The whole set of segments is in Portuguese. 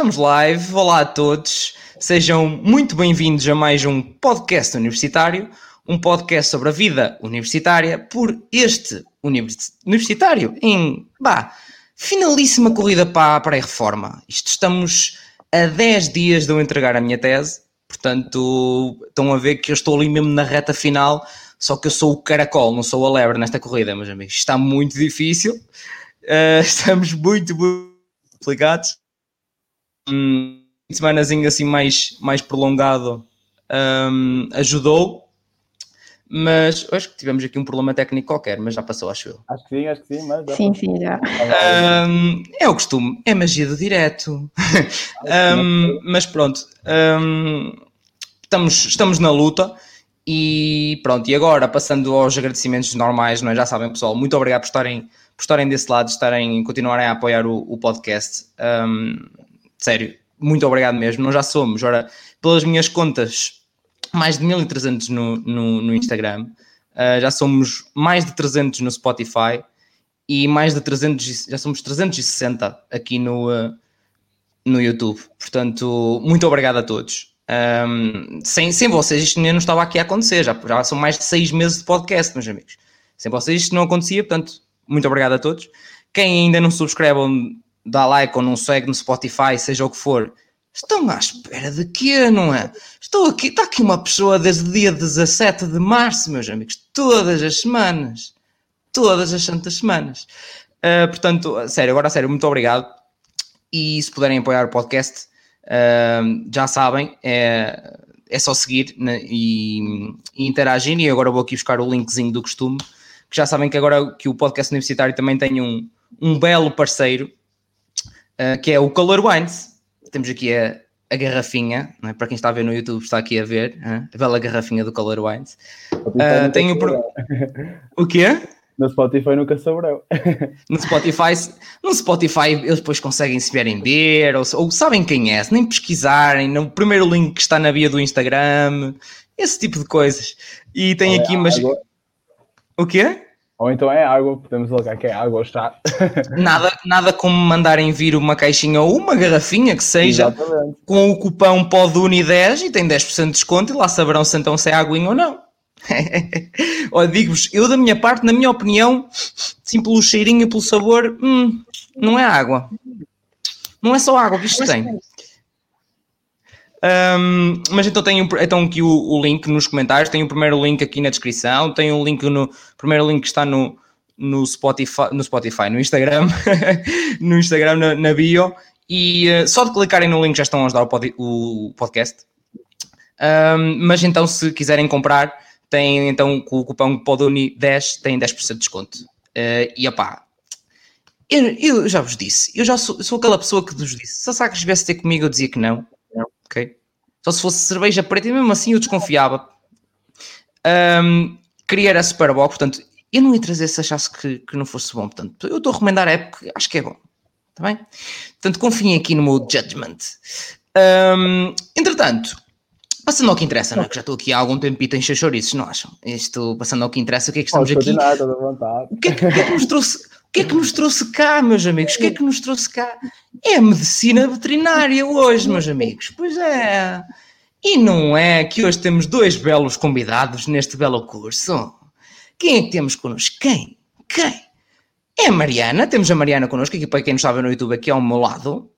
Estamos live, olá a todos, sejam muito bem-vindos a mais um podcast universitário, um podcast sobre a vida universitária por este univers universitário em, bah, finalíssima corrida para, para a reforma. Isto estamos a 10 dias de eu entregar a minha tese, portanto estão a ver que eu estou ali mesmo na reta final, só que eu sou o caracol, não sou a lebre nesta corrida, meus amigos. Está muito difícil, uh, estamos muito, muito complicados um, semanazinho assim mais, mais prolongado um, ajudou, mas acho que tivemos aqui um problema técnico qualquer, mas já passou, acho eu. Acho que sim, acho que sim, mas. Sim, sim, já. Um, é o costume, é magia do direto. um, mas pronto, um, estamos, estamos na luta. E pronto, e agora passando aos agradecimentos normais, não é? já sabem pessoal, muito obrigado por estarem, por estarem desse lado, estarem, continuarem a apoiar o, o podcast. Um, sério, muito obrigado mesmo. Nós já somos, ora, pelas minhas contas, mais de 1300 no, no, no Instagram, uh, já somos mais de 300 no Spotify e mais de 300, já somos 360 aqui no, uh, no YouTube. Portanto, muito obrigado a todos. Um, sem, sem vocês isto nem não estava aqui a acontecer, já, já são mais de seis meses de podcast, meus amigos. Sem vocês isto não acontecia, portanto, muito obrigado a todos. Quem ainda não subscreve dá like ou não segue no Spotify, seja o que for, estão à espera de quê, não é? Estou aqui, está aqui uma pessoa desde o dia 17 de março, meus amigos, todas as semanas. Todas as santas semanas. Uh, portanto, sério, agora sério, muito obrigado. E se puderem apoiar o podcast, uh, já sabem, é, é só seguir né, e, e interagir. E agora vou aqui buscar o linkzinho do costume, que já sabem que agora que o podcast universitário também tem um, um belo parceiro uh, que é o Color Wines. Temos aqui a, a garrafinha, é? para quem está a ver no YouTube, está aqui a ver uh, a bela garrafinha do Color Wines. Uh, tenho pro... o quê? No Spotify nunca sobrou. no Spotify, no Spotify eles depois conseguem se vierem ver, ou, ou, sabem quem é, se nem pesquisarem, no primeiro link que está na via do Instagram, esse tipo de coisas. E tem aqui, mas. O quê? Ou então é água, podemos colocar que é água ou chá. Nada, nada como mandarem vir uma caixinha ou uma garrafinha que seja Exatamente. com o cupão PODUNI10 e tem 10% de desconto e lá saberão se então se é aguinha ou não. Olha, digo-vos, eu da minha parte, na minha opinião, sim pelo cheirinho e pelo sabor, hum, não é água. Não é só água que isto tem. Um, mas então tenho então aqui o, o, link nos comentários, tem o primeiro link aqui na descrição, tem um link no primeiro link que está no, no Spotify, no Spotify, no Instagram, no Instagram na, na bio, e uh, só de clicarem no link já estão a ajudar o, pod, o podcast. Um, mas então, se quiserem comprar, tem então com o cupom PODUNI10 tem 10% de desconto. Uh, e opá, eu, eu, já vos disse, eu já sou, sou aquela pessoa que vos disse, se a Sacres viesse ter comigo, eu dizia que não ok? Só se fosse cerveja preta, e mesmo assim eu desconfiava. Um, queria era Superbowl, portanto, eu não ia trazer se achasse que, que não fosse bom. Portanto, eu estou a recomendar a época, acho que é bom. Está bem? Portanto, confiem aqui no meu judgment. Um, entretanto, passando ao que interessa, não é? Que já estou aqui há algum tempito em chouriços, não acham? Isto, passando ao que interessa, o que é que estamos aqui? Nada, o, que é que, o que é que nos trouxe? O que é que nos trouxe cá, meus amigos? O que é que nos trouxe cá? É a medicina veterinária hoje, meus amigos. Pois é. E não é que hoje temos dois belos convidados neste belo curso? Quem é que temos connosco? Quem? Quem? É a Mariana. Temos a Mariana connosco, aqui para quem não estava no YouTube, aqui ao meu lado.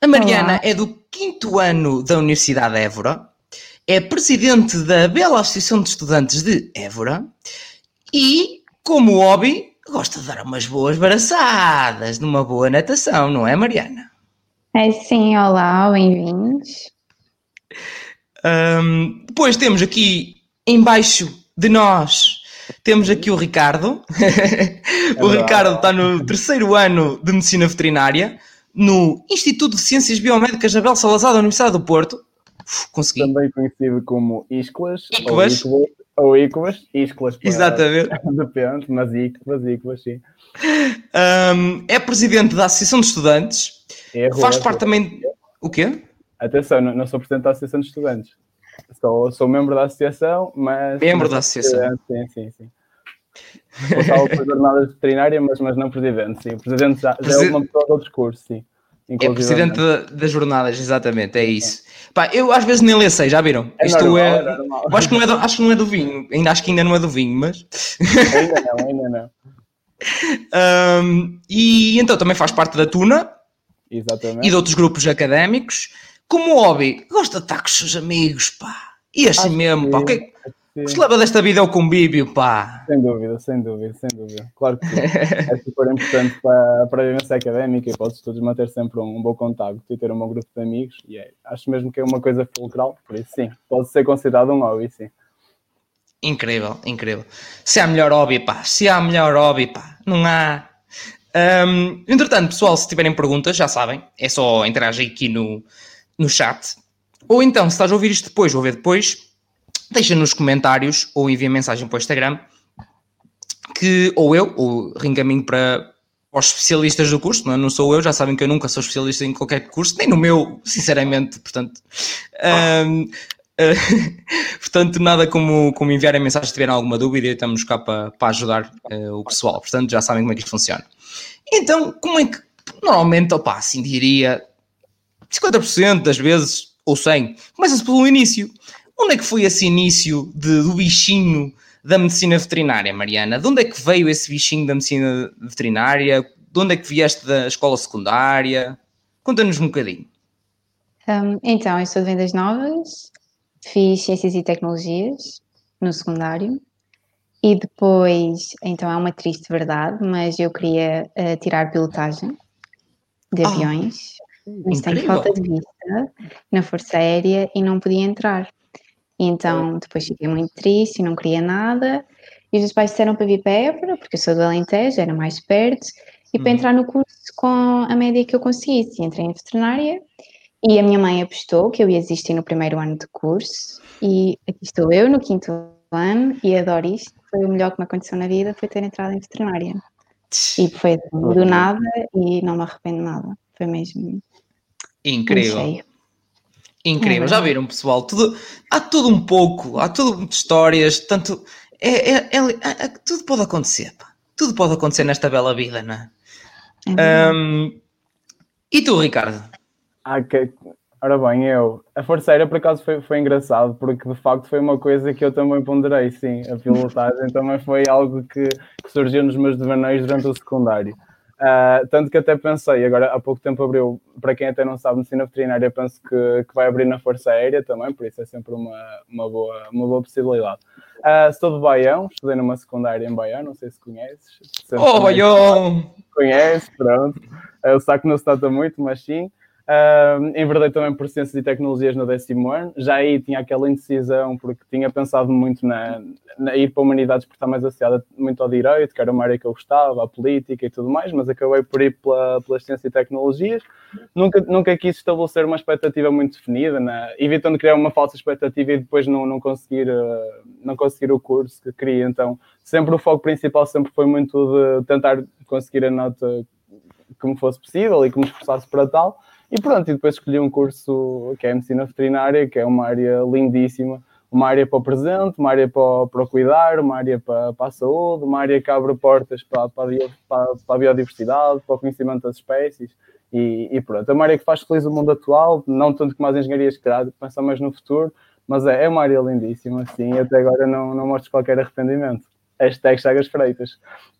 A Mariana Olá. é do quinto ano da Universidade de Évora, é presidente da Bela Associação de Estudantes de Évora e, como hobby, gosta de dar umas boas braçadas, de uma boa natação, não é, Mariana? É sim, olá, bem-vindos. Um, depois temos aqui embaixo de nós, temos aqui o Ricardo. o Ricardo está no terceiro ano de Medicina Veterinária no Instituto de Ciências Biomédicas Abel Salazar da Universidade do Porto. Uf, consegui. Também conhecido como ISCLAS. ICLAS. Ou Ícolas, Íscolas. Exatamente. Depende, mas Ícolas, Ícolas, sim. Um, é presidente da Associação de Estudantes. Erro, faz parte também. O quê? Atenção, não, não, sou presidente da Associação de Estudantes. Sou, sou membro da associação, mas. Membro da associação. Sim, sim, sim. Responsável por jornadas veterinárias, mas, mas não presidente, sim. O presidente já, já é uma pessoa do discurso, sim. É presidente da, das jornadas, exatamente, é isso. Pá, eu às vezes nem sei, já viram? É Isto normal, é. é normal. acho que, não é do, acho que não é do vinho, ainda acho que ainda não é do vinho, mas. Ainda não, ainda não. Ahm, e então também faz parte da Tuna Exatamente. e de outros grupos académicos. Como hobby, gosta de estar com os seus amigos, pá. E assim Acho mesmo, que- pá. O que é que o que se leva desta vida é o convívio, pá. Sem dúvida, sem dúvida, sem dúvida. Claro que. É super importante para, para a vivência académica e para os estudos manter sempre um, bom contacto e ter um bom grupo de amigos. E é, acho mesmo que é uma coisa fulcral, por isso sim, pode ser considerado um hobby, sim. Incrível, incrível. Se há melhor hobby, pá. Se há melhor hobby, pá. Não há. Ahm, entretanto, pessoal, se tiverem perguntas, já sabem, é só interagir aqui no, no chat. Ou então, se estás a ouvir isto depois ou a ver depois, deixa nos comentários ou envia mensagem para o Instagram que ou eu, ou reencaminho para os especialistas do curso, não, é? não sou eu, já sabem que eu nunca sou especialista em qualquer curso, nem no meu, sinceramente, portanto. ah, portanto, nada como, como enviarem mensagem se tiverem alguma dúvida estamos cá para, para ajudar eh, o pessoal. Portanto, já sabem como é que isto funciona. Então, como é que normalmente, opá, assim diria 50% das vezes, ou 100, começa-se pelo início. Onde é que foi esse início de- do bichinho da medicina veterinária, Mariana? De onde é que veio esse bichinho da medicina veterinária? De onde é que vieste da escola secundária? Conta-nos um bocadinho. Um, então, eu sou de Vendas Novas, fiz Ciências e Tecnologias no secundário e depois, então é uma triste verdade, mas eu queria eh, tirar pilotagem de Ah, aviões, mas tenho incrível. falta de vista na Força Aérea e não podia entrar. E então, depois fiquei muito triste e não queria nada. E os meus pais disseram para vir para Évora, porque eu sou do Alentejo, era mais perto, e para Uhum. entrar no curso com a média que eu conseguisse. Entrei em veterinária e a minha mãe apostou que eu ia desistir no primeiro ano de curso. E aqui estou eu no quinto ano e adoro isto. Foi o melhor que me aconteceu na vida, foi ter entrado em veterinária. E foi do nada e não me arrependo nada. Foi mesmo Incrível. Incrível, É já viram, pessoal? Tudo, há tudo um pouco, há tudo de histórias, tanto. É, é- é- é- é- tudo pode acontecer, pá. Tudo pode acontecer nesta bela vida, não é? É. Ahm, e tu, Ricardo? Ah, que... Ora bem, eu. A Força Aérea, por acaso, foi, foi engraçado, porque de facto foi uma coisa que eu também ponderei, sim. A pilotagem também foi algo que, que surgiu nos meus devaneios durante o secundário. Ah, tanto que até pensei, agora há pouco tempo abriu, para quem até não sabe, medicina veterinária, penso que, que vai abrir na Força Aérea também, por isso é sempre uma, uma, boa, uma boa possibilidade. Ah, sou de Baião, estudei numa secundária em Baião, não sei se conheces. Oh, Baião! conhece, pronto. O saco não se nota muito, mas sim. Uh, enverdei também por Ciências e Tecnologias no décimo ano. Já aí tinha aquela indecisão, porque tinha pensado muito na, na ir para Humanidades, porque está mais associada muito ao Direito, que era uma área que eu gostava, a política e tudo mais, mas acabei por ir pela, pelas Ciências e Tecnologias. Nunca, nunca quis estabelecer uma expectativa muito definida, na, evitando criar uma falsa expectativa e depois não, não, conseguir, uh, não conseguir o curso que queria. Então, sempre o foco principal sempre foi muito de tentar conseguir a nota que me fosse possível e que me esforçasse para tal. E pronto, e depois escolhi um curso que é Medicina Veterinária, que é uma área lindíssima, uma área para o presente, uma área para para cuidar, uma área para, para a saúde, uma área que abre portas para, para, para, a biodiversidade, para o conhecimento das espécies. E, e pronto, é uma área que faz feliz o mundo atual, não tanto como as engenharias que calhar, pensa mais no futuro, mas é, é uma área lindíssima, assim, até agora não, não mostro qualquer arrependimento. Hashtag Chagas Freitas.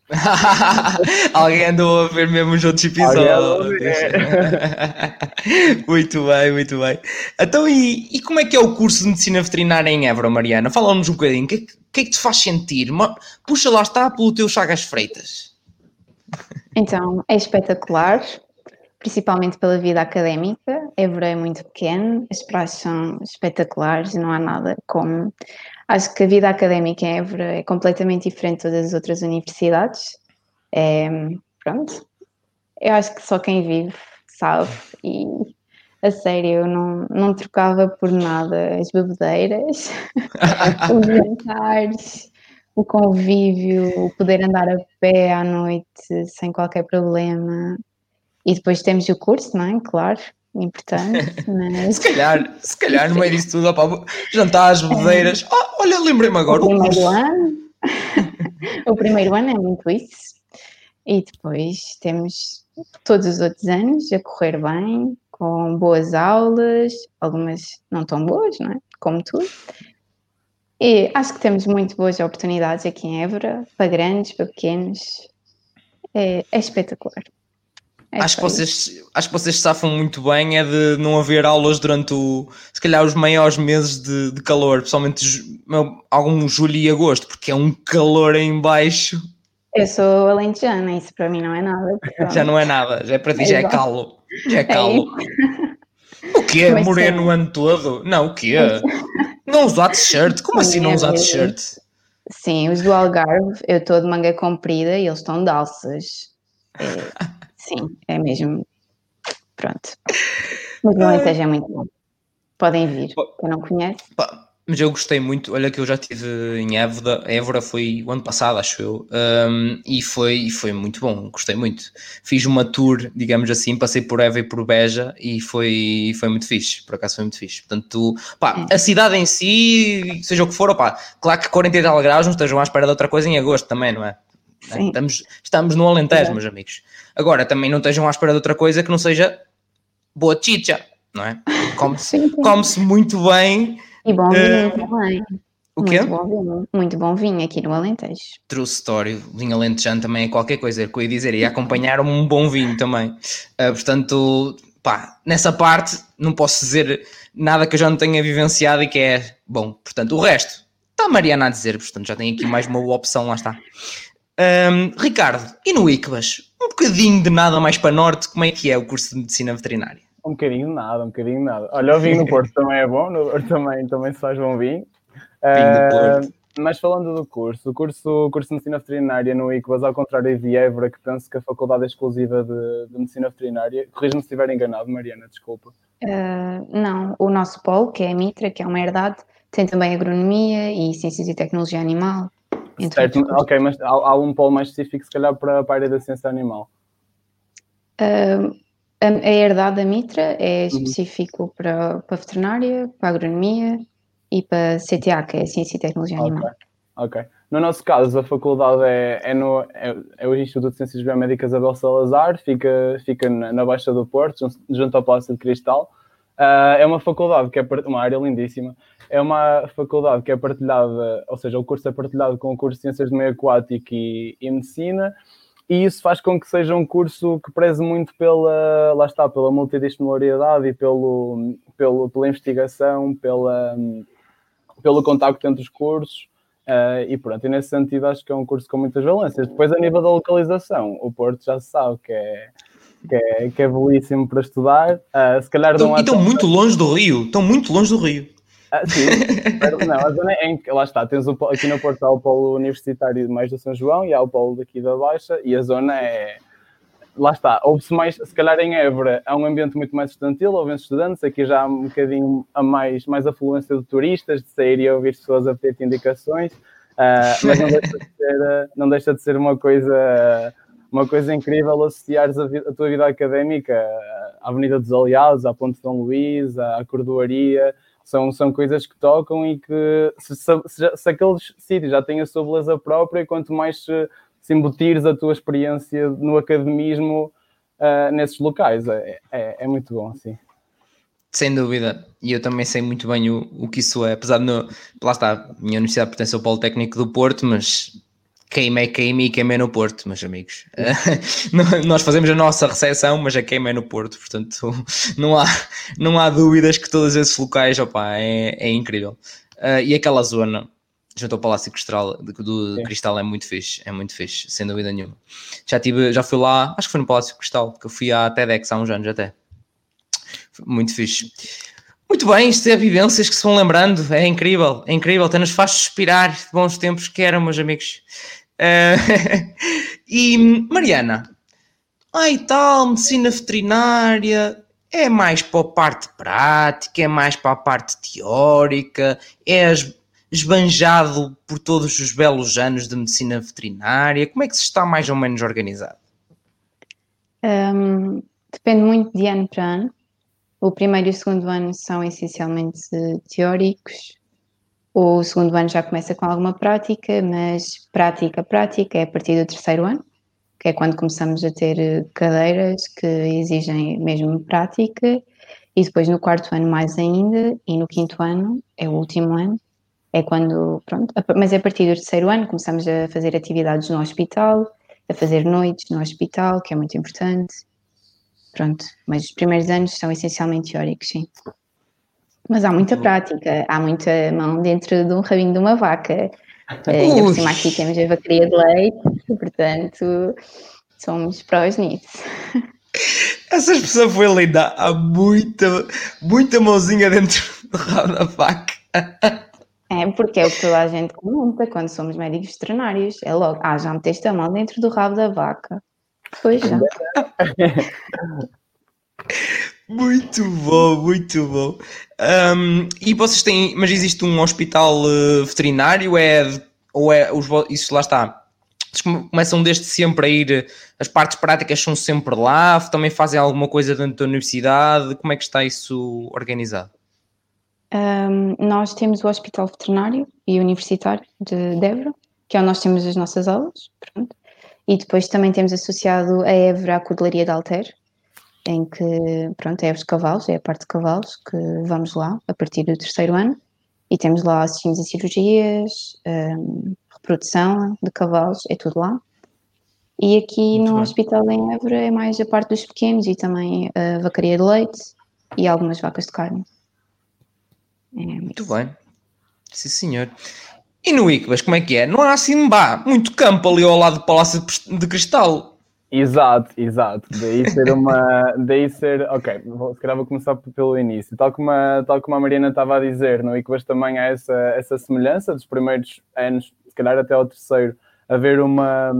Alguém andou a ver mesmo os outros episódios. muito bem, muito bem. Então, e, e como é que é o curso de Medicina Veterinária em Évora, Mariana? Fala-nos um bocadinho. O que, é que- é que te faz sentir? Puxa, lá está, pelo teu Chagas Freitas. Então, é espetacular, principalmente pela vida académica. Évora é muito pequeno, as praças são espetaculares e não há nada como. Acho que a vida académica em Évora é completamente diferente de todas as outras universidades. É, pronto, eu acho que só quem vive sabe e a sério, eu não, não trocava por nada as bebedeiras, os jantares, o convívio, o poder andar a pé à noite sem qualquer problema. E depois temos o curso, não é? Claro, importante, mas Se calhar, se calhar, no meio disso tudo, opá, jantares, bebedeiras. Oh, olha, lembrei-me agora. o primeiro ano, o primeiro ano é muito isso. E depois temos todos os outros anos, a correr bem, com boas aulas, algumas não tão boas, não é? Como tudo. E acho que temos muito boas oportunidades aqui em Évora, para grandes, para pequenos. É, é espetacular. É acho, que vocês, acho que vocês safam muito bem é de não haver aulas durante o, se calhar os maiores meses de, de calor, principalmente algum julho e agosto, porque é um calor em baixo. Eu sou alentejana, isso para mim não é nada. já não é nada, já é para ti, é já é calo. Já é calo. É o quê? Mas Moreno o ano todo? Não, o quê? Não usar t-shirt? Como assim não usar t-shirt? Sim, os do Algarve, eu estou de manga comprida e eles estão de alças. É, sim, é mesmo. Pronto. Mas o Alentejo é muito bom. Podem vir. Quem não conhece. Mas eu gostei muito, olha que eu já estive em Évora, Évora foi o ano passado, acho eu, um, e foi, foi muito bom, gostei muito. Fiz uma tour, digamos assim, passei por Évora e por Beja e foi, foi muito fixe, por acaso foi muito fixe. Portanto, pá, a cidade em si, seja o que for, opá, claro que 40 e tal graus não estejam à espera de outra coisa em agosto também, não é? Sim. Estamos, estamos no Alentejo, é. meus amigos. Agora, também não estejam à espera de outra coisa que não seja boa chicha, não é? Come-se come muito bem e bom vinho uh, também. O quê? Muito bom vinho, muito bom vinho aqui no Alentejo. True story, vinho alentejano também é qualquer coisa, é que eu ia dizer, e acompanhar um bom vinho também. Uh, portanto, pá, nessa parte não posso dizer nada que eu já não tenha vivenciado e que é bom. Portanto, o resto está a Mariana a dizer, portanto já tem aqui mais uma opção, lá está. Um, Ricardo, e no ICBAS? Um bocadinho de nada mais para norte, como é que é o curso de Medicina Veterinária? Um bocadinho de nada, um bocadinho de nada. Olha, o vinho no Porto também é bom, no Porto também, também se faz bom vinho. vinho uh, mas falando do curso, o curso, o curso de Medicina Veterinária no ICBAS, ao contrário de Évora, que penso que a faculdade é exclusiva de, de Medicina Veterinária, corrija-me se estiver enganado, Mariana, desculpa. Uh, não, o nosso polo, que é a Mitra, que é uma herdade, tem também Agronomia e Ciências e Tecnologia Animal. Certo, ok, mas há, há, um polo mais específico, se calhar, para, para a área da ciência animal. Uh, a, a herdade da Mitra é uhum. específico uhum. para, para a veterinária, para a agronomia e para a CTA, que é a Ciência e Tecnologia okay. Animal. Ok. No nosso caso, a faculdade é, é, no, é, é o Instituto de Ciências Biomédicas Abel Salazar, fica, fica na, na Baixa do Porto, junto ao Palácio de Cristal. Uh, é uma faculdade que é uma área lindíssima. É uma faculdade que é partilhada, ou seja, o curso é partilhado com o curso de Ciências do Meio Aquático e, e Medicina e isso faz com que seja um curso que preze muito pela, lá está, pela multidisciplinariedade e pelo, pelo, pela investigação, pela, pelo contacto entre os cursos. Uh, e pronto, e nesse sentido acho que é um curso com muitas valências. Depois, a nível da localização, o Porto já se sabe que é, que é, que é belíssimo para estudar. Uh, se calhar não e estão muito longe do Rio, estão muito longe do Rio. Ah, sim, não, a zona é em que, lá está, tens o, aqui no Porto há o polo universitário mais do São João e há o polo daqui da Baixa e a zona é, lá está, houve-se mais, se calhar em Évora há um ambiente muito mais estudantil, houve estudantes, aqui já há um bocadinho a mais, mais afluência de turistas, de sair e ouvir pessoas a pedir indicações, uh, mas não deixa, de ser, não deixa de ser uma coisa uma coisa incrível associares a, a, tua vida académica à Avenida dos Aliados, à Ponte Dom Luís, à Cordoaria, são, são coisas que tocam e que se, se, se aqueles sítios já têm a sua beleza própria, quanto mais se, se embutires a tua experiência no academismo uh, nesses locais, é, é, é, muito bom, sim. Sem dúvida, e eu também sei muito bem o, o que isso é, apesar de, no, lá está, a minha universidade pertence ao Politécnico do Porto, mas queima é queima e queima é no Porto, meus amigos. nós fazemos a nossa recepção, mas a queima é no Porto, portanto não há, não há dúvidas que todos esses locais, opa, é, é incrível. Uh, e aquela zona junto ao Palácio Cristal, do Cristal é muito fixe, é muito fixe, sem dúvida nenhuma. Já, tive, já fui lá, acho que foi no Palácio Cristal, que eu fui à TEDx há uns anos até. Muito fixe. Muito bem, isto é vivências que se vão lembrando, é incrível, é incrível, até nos faz suspirar de bons tempos que eram, meus amigos. Uh, e Mariana, ai tal, medicina veterinária, é mais para a parte prática, é mais para a parte teórica, é esbanjado por todos os belos anos de medicina veterinária, como é que se está mais ou menos organizado? Um, depende muito de ano para ano. O primeiro e o segundo ano são essencialmente teóricos. O segundo ano já começa com alguma prática, mas prática, prática é a partir do terceiro ano, que é quando começamos a ter cadeiras que exigem mesmo prática, e depois no quarto ano mais ainda, e no quinto ano, é o último ano, é quando, pronto, mas é a partir do terceiro ano começamos a fazer atividades no hospital, a fazer noites no hospital, que é muito importante. Pronto, mas os primeiros anos são essencialmente teóricos, sim. Mas há muita prática, há muita mão dentro de um rabinho de uma vaca. Uh, ainda por cima aqui temos a vacaria de leite, portanto somos prós nisso. Essa expressão foi linda. Há muita, muita mãozinha dentro do rabo da vaca. É, porque é o que toda a gente comenta quando somos médicos veterinários. É logo, ah, já meteste a mão dentro do rabo da vaca. Pois já. muito bom, muito bom. Um, e vocês têm, mas existe um hospital uh, veterinário? É, ou é, os, isso lá está? começam desde sempre a ir, as partes práticas são sempre lá, também fazem alguma coisa dentro da universidade, como é que está isso organizado? Um, nós temos o Hospital Veterinário e Universitário de Évora, que é onde nós temos as nossas aulas, pronto. E depois também temos associado a Évora a Codelaria de Alter, em que, pronto, é os cavalos, é a parte de cavalos, que vamos lá a partir do terceiro ano, e temos lá assistimos a cirurgias, um, reprodução de cavalos, é tudo lá. E aqui Muito no bem. hospital em Évora é mais a parte dos pequenos e também a vacaria de leite e algumas vacas de carne. É muito bem. Sim, senhor. E no Icbas, como é que é? Não há assim, bah, muito campo ali ao lado do Palácio de Cristal. Exato, exato. Daí ser uma. daí ser. Ok, vou, se calhar vou começar pelo início. Tal como a, tal como a Mariana estava a dizer, no Icbas também há essa, essa semelhança dos primeiros anos, se calhar até ao terceiro, haver uma.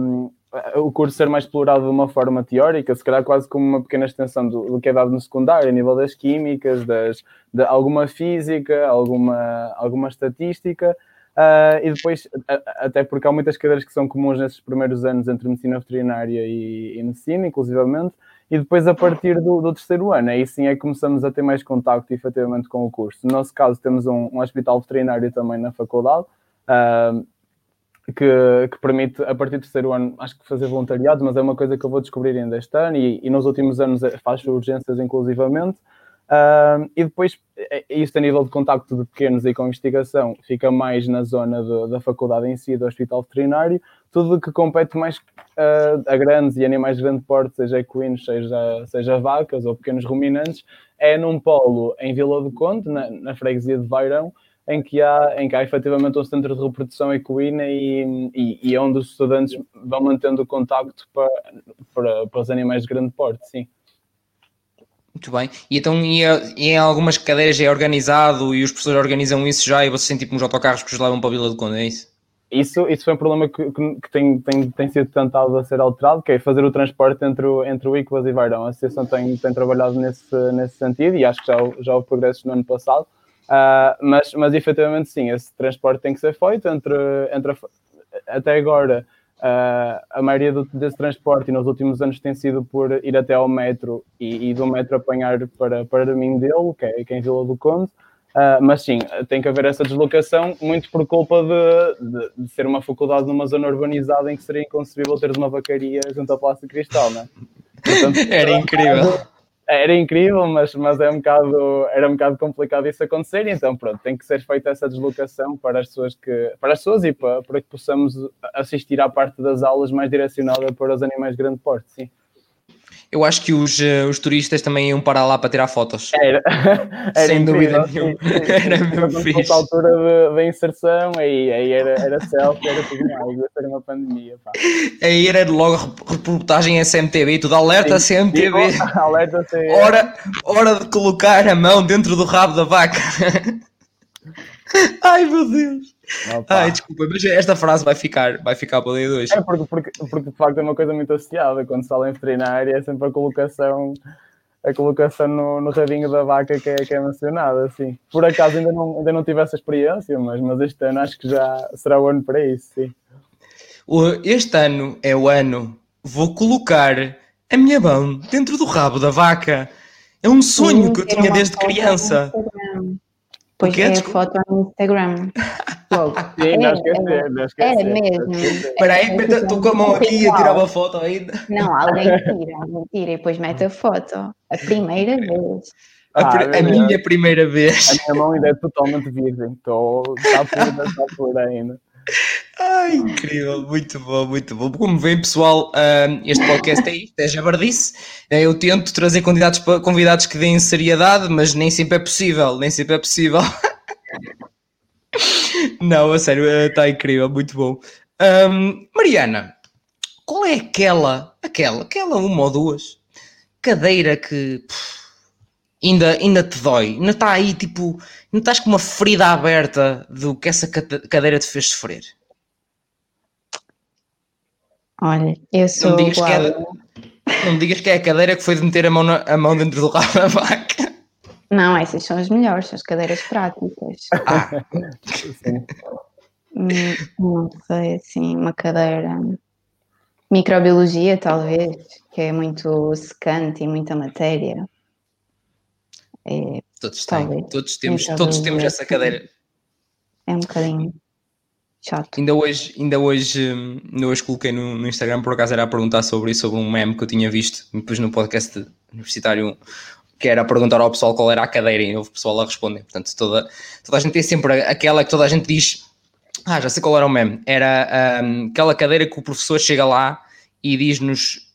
o curso ser mais explorado de uma forma teórica, se calhar quase como uma pequena extensão do, do que é dado no secundário, a nível das químicas, das, de alguma física, alguma, alguma estatística. Uh, e depois, até porque há muitas cadeiras que são comuns nesses primeiros anos entre medicina veterinária e, e medicina, inclusivamente, e depois a partir do, do, terceiro ano, aí sim é que começamos a ter mais contacto efetivamente com o curso. No nosso caso, temos um, um hospital veterinário também na faculdade, uh, que, que, permite, a partir do terceiro ano, acho que fazer voluntariado, mas é uma coisa que eu vou descobrir ainda este ano, e, e nos últimos anos é, faz urgências inclusivamente. Uh, e depois, é, é isto a nível de contacto de pequenos e com investigação, fica mais na zona da faculdade em si, do hospital veterinário. Tudo que compete mais uh, a grandes e animais de grande porte, seja equinos, seja, seja vacas ou pequenos ruminantes, é num polo em Vila do Conde, na, na freguesia de Vairão, em que há, em que há efetivamente um centro de reprodução equina e, e, e é onde os estudantes vão mantendo o contacto para, para, para os animais de grande porte, sim. Muito bem. E então e, e em algumas cadeiras é organizado e os professores organizam isso já e vocês sentem tipo uns autocarros que os levam para a Vila do Conde, é isso? Isso, isso foi um problema que, que, tem, tem, tem sido tentado a ser alterado, que é fazer o transporte entre o, entre o Iquas e Vairão. A Associação tem, tem trabalhado nesse, nesse sentido e acho que já, já houve progressos no ano passado. Uh, mas, mas efetivamente sim, esse transporte tem que ser feito entre, entre a, até agora Uh, a maioria do, desse transporte nos últimos anos tem sido por ir até ao metro e, e do metro apanhar para, para mim dele, que é, que é em Vila do Conde. Uh, mas sim, tem que haver essa deslocação, muito por culpa de, de, de, ser uma faculdade numa zona urbanizada em que seria inconcebível ter uma vacaria junto à Praça Cristal, não é? Portanto, Era incrível era incrível, mas, mas é um bocado, era um bocado complicado isso acontecer, então pronto, tem que ser feita essa deslocação para as pessoas que, para as pessoas e para, para que possamos assistir à parte das aulas mais direcionada para os animais de grande porte, sim. Eu acho que os, eh, os turistas também iam parar lá para tirar fotos. Era, era sem dúvida nenhuma. Era mesmo fixe. altura da inserção, aí, aí era, era selfie, era tudo mais, ser uma pandemia. Pá. Aí era logo reportagem SMTV, tudo alerta Sim, SMTV. alerta CMTV. Hora, hora de colocar a mão dentro do rabo da vaca. Ai meu Deus. Opa. Ai, desculpa, mas esta frase vai ficar, vai ficar para o dia 2. É porque, porque, porque de facto é uma coisa muito associada. Quando se fala em veterinária é sempre a colocação, a colocação no, no rabinho da vaca que é, que é mencionada. Assim. Por acaso ainda não, ainda não tive essa experiência, mas, mas este ano acho que já será o ano para isso. Sim. Este ano é o ano. Vou colocar a minha mão dentro do rabo da vaca. É um sonho sim, que eu tinha desde criança. Pois é, a foto no Instagram. Logo. Sim, não esquecer, não esquecer. É mesmo. Espera aí, estou com a mão aqui a tirar uma foto ainda. Não, alguém tira, alguém tira e depois mete a foto. A primeira vez. A, Ah, é a minha primeira vez. A minha mão ainda é totalmente virgem. Estou. Está pura, está pura ainda. Ai, incrível, muito bom, muito bom. Como vem, pessoal, este podcast é isto, é jabardice. Eh, Eu tento trazer convidados, convidados que deem seriedade, mas nem sempre é possível, nem sempre é possível. Não, a sério, está incrível, muito bom. Ahm, Mariana, qual é aquela, aquela, aquela uma ou duas cadeira que pff, ainda, ainda te dói? Ainda está aí, tipo, ainda estás com uma ferida aberta do que essa cade- cadeira te fez sofrer? Olha, eu sou Não digas que é, não digas que é a cadeira que foi de meter a mão, na- a mão dentro do rabo da vaca. Não, essas são as melhores, são as cadeiras práticas. Ah. Hum, Não sei, assim, uma cadeira. Microbiologia, talvez, que é muito secante e muita matéria. É, todos têm, todos temos, todos temos essa cadeira. é um bocadinho chato. Ainda hoje, ainda hoje, hum, ainda hoje coloquei no, no Instagram, por acaso era a perguntar sobre isso, sobre um meme que eu tinha visto, depois no podcast universitário, que era perguntar ao pessoal qual era a cadeira e houve pessoal a responder. Portanto, toda, toda a gente tem sempre aquela que toda a gente diz, ah, já sei qual era o meme, era hum, aquela cadeira que o professor chega lá e diz-nos,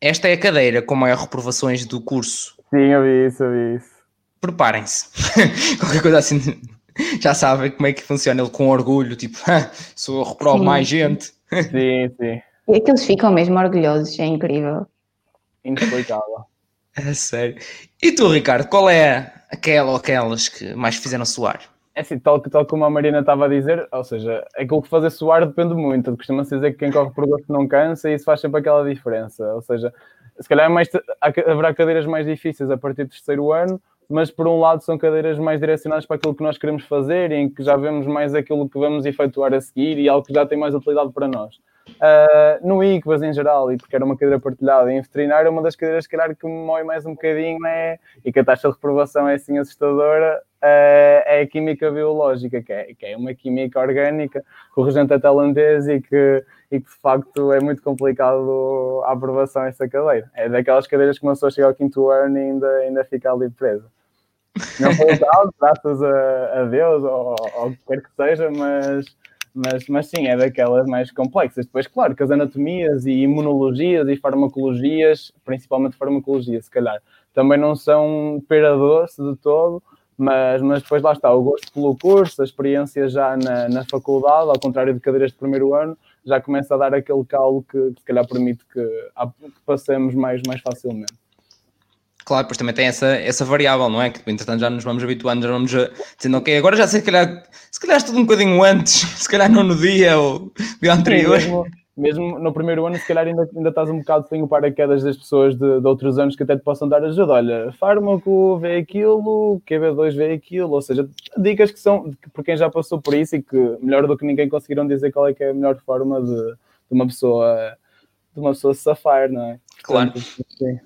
esta é a cadeira com maior reprovações do curso, Sim, eu vi isso, eu vi isso. preparem-se. Qualquer coisa assim, já sabem como é que funciona ele com orgulho, tipo, "Ah, sou eu reprovo Sim. mais gente. Sim, sim. E aqueles ficam mesmo orgulhosos, é incrível. Inexplicável. É sério. E tu, Ricardo, qual é aquela ou aquelas que mais fizeram suar? É assim, tal, tal como a Marina estava a dizer, ou seja, aquilo que fazer suar depende muito. Costuma-se dizer que quem corre por gosto não cansa e isso faz sempre aquela diferença. Ou seja, se calhar é mais, haverá cadeiras mais difíceis a partir do terceiro ano, mas por um lado são cadeiras mais direcionadas para aquilo que nós queremos fazer em que já vemos mais aquilo que vamos efetuar a seguir e algo que já tem mais utilidade para nós. Ah, no ICVAS em geral, e porque era uma cadeira partilhada, em veterinário, uma das cadeiras, calhar, que me mói mais um bocadinho é, e que a taxa de reprovação é assim assustadora, ah, é a química biológica, que é, que é uma química orgânica, regente é tailandês e que, e que de facto é muito complicado a aprovação essa cadeira. É daquelas cadeiras que uma pessoa chega ao quinto ano e ainda, ainda fica ali presa. Não foi o caso, graças a, a Deus, ou, ou o que quer que seja, mas, mas, mas sim, é daquelas mais complexas. Depois, claro, que as anatomias e imunologias e farmacologias, principalmente farmacologia, se calhar, também não são pera doce de todo, mas, mas depois lá está, o gosto pelo curso, a experiência já na, na faculdade, ao contrário de cadeiras de primeiro ano, já começa a dar aquele calo que, que se calhar permite que, que passemos mais, mais facilmente. Claro, pois também tem essa, essa variável, não é? Que entretanto já nos vamos habituando, já vamos a- dizendo, ok, agora já sei, se calhar, se calhar estou um bocadinho antes, se calhar não no dia ou dia anterior. Sim, mesmo, mesmo no primeiro ano, se calhar ainda, ainda estás um bocado sem o paraquedas das pessoas de, de outros anos que até te possam dar ajuda. Olha, fármaco vê aquilo, QB2 vê aquilo, ou seja, dicas que são por quem já passou por isso e que melhor do que ninguém conseguiram dizer qual é que é a melhor forma de, de uma pessoa de uma pessoa se safar, não é? Claro.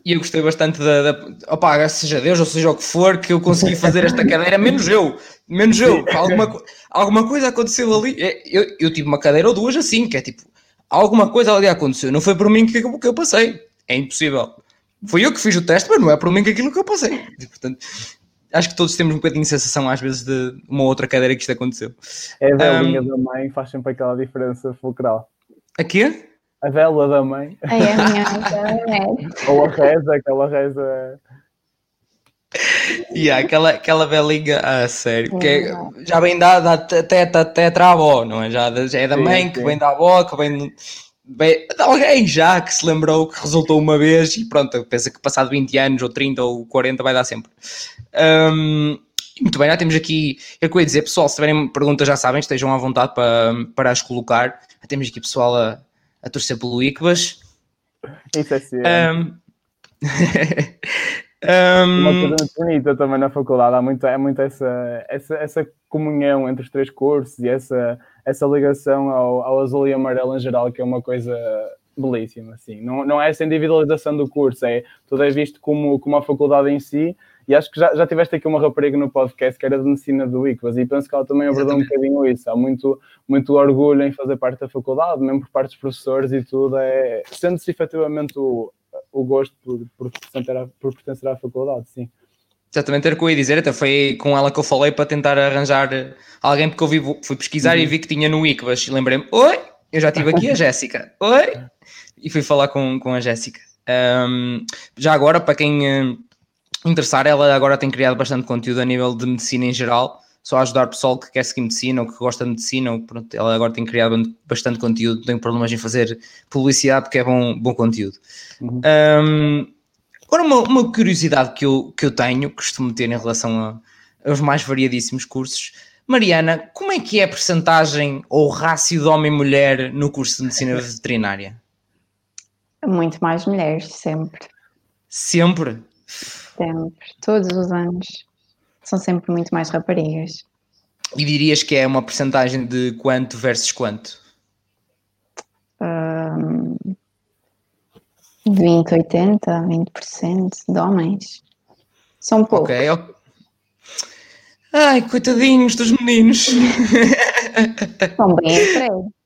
E eu gostei bastante da, da opá, seja Deus ou seja o que for, que eu consegui fazer esta cadeira, menos eu, menos eu. Alguma, alguma coisa aconteceu ali. É, Eu, eu tive uma cadeira ou duas assim, que é tipo, alguma coisa ali aconteceu. Não foi por mim que, eu- que eu passei. É impossível. Fui eu que fiz o teste, mas não é por mim que aquilo que eu passei. E, portanto, acho que todos temos um bocadinho de sensação, às vezes, de uma outra cadeira que isto aconteceu. É a velinha da mãe faz sempre aquela diferença fulcral. Aqui? A vela da mãe, Aí a minha ou a reza, aquela reza. E há aquela, aquela belinha, a sério, que é- já vem da, da teta, tetra-avó, não é? Já, é da Sim, mãe, que sim. vem da avó, que vem, vem de alguém já que se lembrou que resultou uma vez e pronto, pensa que passado 20 anos, ou 30, ou 40 vai dar sempre. Hum, muito bem, já temos aqui, é o que eu ia dizer, pessoal, se tiverem perguntas já sabem, estejam à vontade para, para as colocar. Já temos aqui pessoal a, a torcer pelo Icbas. Isso é sim. Hum, Uma coisa muito bonita também na faculdade, há muito, é muito essa, essa, essa comunhão entre os três cursos e essa, essa ligação ao, ao azul e amarelo em geral, que é uma coisa belíssima. Assim. Não, não é essa individualização do curso, é tudo é visto como, como a faculdade em si E acho que já, já tiveste aqui uma rapariga no podcast que era de medicina do ICVAS e penso que ela também abordou um bocadinho isso. Há muito, muito orgulho em fazer parte da faculdade, mesmo por parte dos professores e tudo. É, Sente-se efetivamente o, o gosto por, por, pertencer à, por pertencer à faculdade, sim. Exatamente, era o que eu ia dizer, até foi com ela que eu falei para tentar arranjar alguém, porque eu vi, fui pesquisar uhum. e vi que tinha no ICVAS e lembrei-me, oi, eu já tive aqui a Jéssica, oi, e fui falar com, com a Jéssica. Um, já agora, para quem uh, interessar, ela agora tem criado bastante conteúdo a nível de medicina em geral, só a ajudar o pessoal que quer seguir medicina ou que gosta de medicina, ou, pronto, ela agora tem criado bastante conteúdo, não tem problemas em fazer publicidade porque é bom, bom conteúdo. Uhum. Um, Agora, uma, uma, curiosidade que eu, que eu tenho, costumo ter em relação a, aos mais variadíssimos cursos. Mariana, como é que é a percentagem ou rácio de homem e mulher no curso de medicina veterinária? Muito mais mulheres, sempre. Sempre? Sempre, todos os anos. São sempre muito mais raparigas. E dirias que é uma percentagem de quanto versus quanto? Um, 20, 80, 20% de homens. São poucos. Ok, ok. Ai, coitadinhos dos meninos. Estão bem entregues.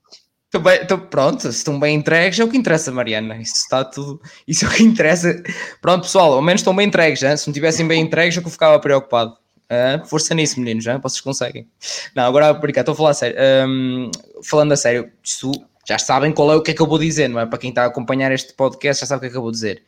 Bem, então, pronto, se estão bem entregues é o que interessa, Mariana. Isso está tudo. Isso é o que interessa. Pronto, pessoal, ao menos estão bem entregues. Hein? Se não tivessem bem entregues, é que eu ficava preocupado. Uh, força nisso, meninos, hein? vocês conseguem. Não, agora, por estou a falar a sério. Um, falando a sério, isso já sabem qual é o que é que eu vou dizer, não é? Para quem está a acompanhar este podcast, já sabe o que é que eu vou dizer.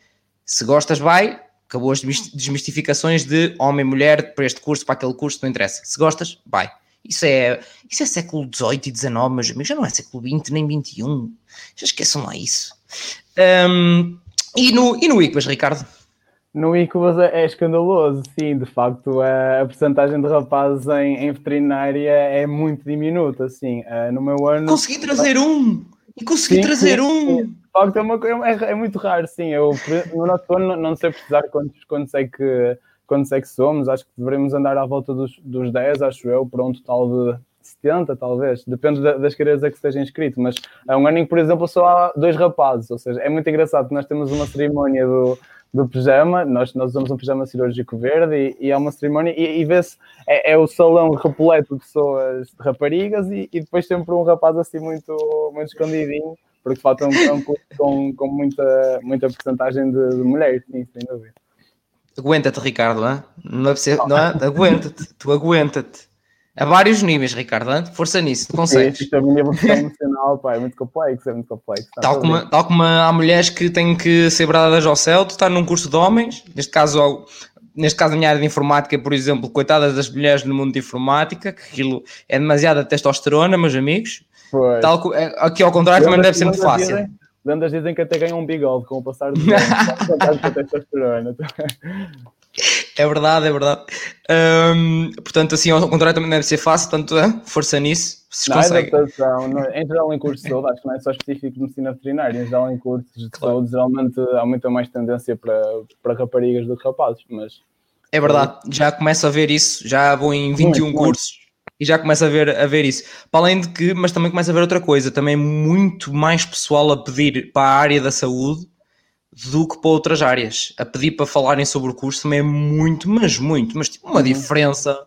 Se gostas, vai. Acabou as desmistificações de homem e mulher para este curso, para aquele curso, não interessa. Se gostas, vai. Isso é, isso é século XVIII e XIX, meus amigos. Já não é século XX nem XXI. Já esqueçam lá isso. Um, e, no, e no ICBAS, Ricardo? No ICUBAS é, escandaloso, sim, de facto a, a porcentagem de rapazes em, em, veterinária é muito diminuta, assim, no meu ano... Consegui trazer um! E consegui sim, trazer um! De facto é, uma, é, é, muito raro, sim, eu no nosso ano não sei precisar quantos, quantos, é que, quantos é que somos, acho que devemos andar à volta dos, dos 10, acho eu, para um total de 70 talvez, depende das cadeiras a que esteja inscrito, mas há um ano em que, por exemplo, só há dois rapazes, ou seja, é muito engraçado que nós temos uma cerimónia do do pijama, nós, nós usamos um pijama cirúrgico verde e, há uma cerimónia e, e vê-se, é, é, o salão repleto de pessoas, de raparigas e, e, depois sempre um rapaz assim muito, muito escondidinho, porque falta um campo com, com muita, muita porcentagem de, de mulheres, sim, sem dúvida. Aguenta-te, Ricardo, não é? Não é, não é? Aguenta-te, tu aguenta-te. A vários níveis, Ricardo, hein? força nisso, tu consegues. Isto é a minha evolução emocional, pá, é muito complexo, é muito complexo. Tal como, tal como há mulheres que têm que ser bradadas ao céu, tu estás num curso de homens, neste caso, neste caso na minha área de informática, por exemplo, coitadas das mulheres no mundo de informática, que aquilo é demasiada testosterona, meus amigos. Pois. Tal, é, aqui ao contrário também deve ser muito fácil. Dizem, lendas dizem que até ganham um bigode com o passar do tempo, testosterona. É verdade, é verdade. Um, portanto, assim, ao contrário, também deve ser fácil, tanto é, força nisso. Se não, conseguem. adaptação, não, em geral, em cursos de saúde, acho que não é só específico de medicina veterinária, em geral, em cursos de claro. saúde, geralmente há muita mais tendência para, para raparigas do que rapazes, mas. É verdade, já começo a ver isso, já vou em 21 muito, cursos muito. E já começo a ver, a ver isso. Para além de que, mas também começo a ver outra coisa, também muito mais pessoal a pedir para a área da saúde do que para outras áreas. A pedir para falarem sobre o curso também é muito, mas muito, mas tipo uma uhum. diferença.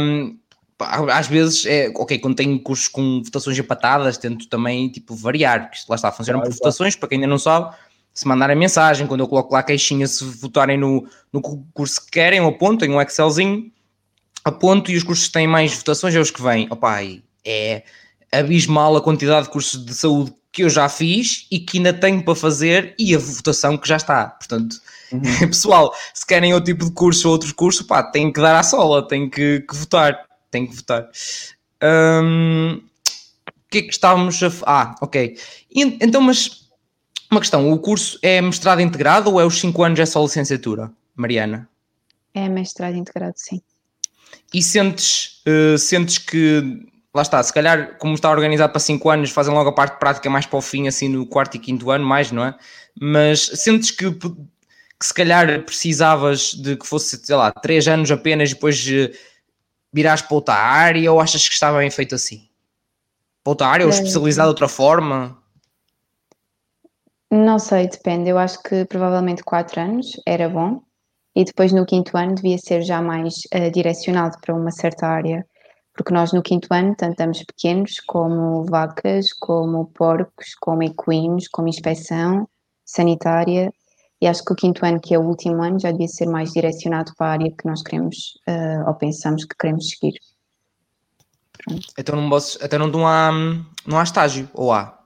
Um, às vezes é ok, quando tenho cursos com votações empatadas, tento também tipo variar, porque lá está, funciona por votações, para quem ainda não sabe, se mandarem mensagem, quando eu coloco lá a caixinha, se votarem no, no curso que querem, eu aponto, tenho um Excelzinho, aponto e os cursos que têm mais votações é os que vêm. Opa, é abismal a quantidade de cursos de saúde que eu já fiz e que ainda tenho para fazer e a votação que já está. Portanto, uhum. pessoal, se querem outro tipo de curso ou outros cursos, pá, têm que dar à sola, têm que, que votar. Têm que votar. Um, o que é que estávamos a. Ah, ok. E, então, mas uma questão: o curso é mestrado integrado ou é os 5 anos é só licenciatura, Mariana? É mestrado integrado, sim. E sentes, uh, sentes que lá está, se calhar, como está organizado para 5 anos, fazem logo a parte prática mais para o fim, assim no quarto e quinto ano, mais, não é? Mas sentes que, que se calhar precisavas de que fosse, sei lá, 3 anos apenas e depois uh, virás para outra área ou achas que estava bem feito assim? Para outra área ou especializado de outra forma? Não sei, depende. Eu acho que provavelmente 4 anos era bom e depois no quinto ano devia ser já mais uh, direcionado para uma certa área, porque nós no quinto ano tentamos pequenos como vacas, como porcos, como equinos, como inspeção sanitária, e acho que o quinto ano, que é o último ano, já devia ser mais direcionado para a área que nós queremos uh, ou pensamos que queremos seguir. Então não, posso, então não, há, não há estágio, ou há?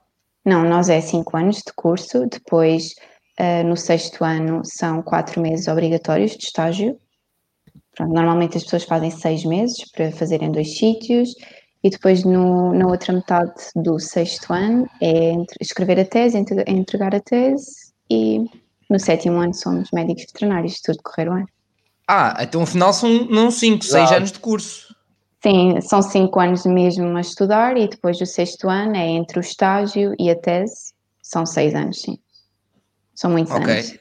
Não, nós é cinco anos de curso, depois uh, no sexto ano são quatro meses obrigatórios de estágio. Pronto, normalmente as pessoas fazem seis meses para fazerem dois sítios e depois no, na outra metade do sexto ano é escrever a tese, entregar a tese e no sétimo ano somos médicos veterinários, tudo correr bem. Ah, então afinal são não 5, 6 anos de curso. Sim, são 5 anos mesmo a estudar e depois o sexto ano é entre o estágio e a tese, são 6 anos, sim. São muitos okay. anos.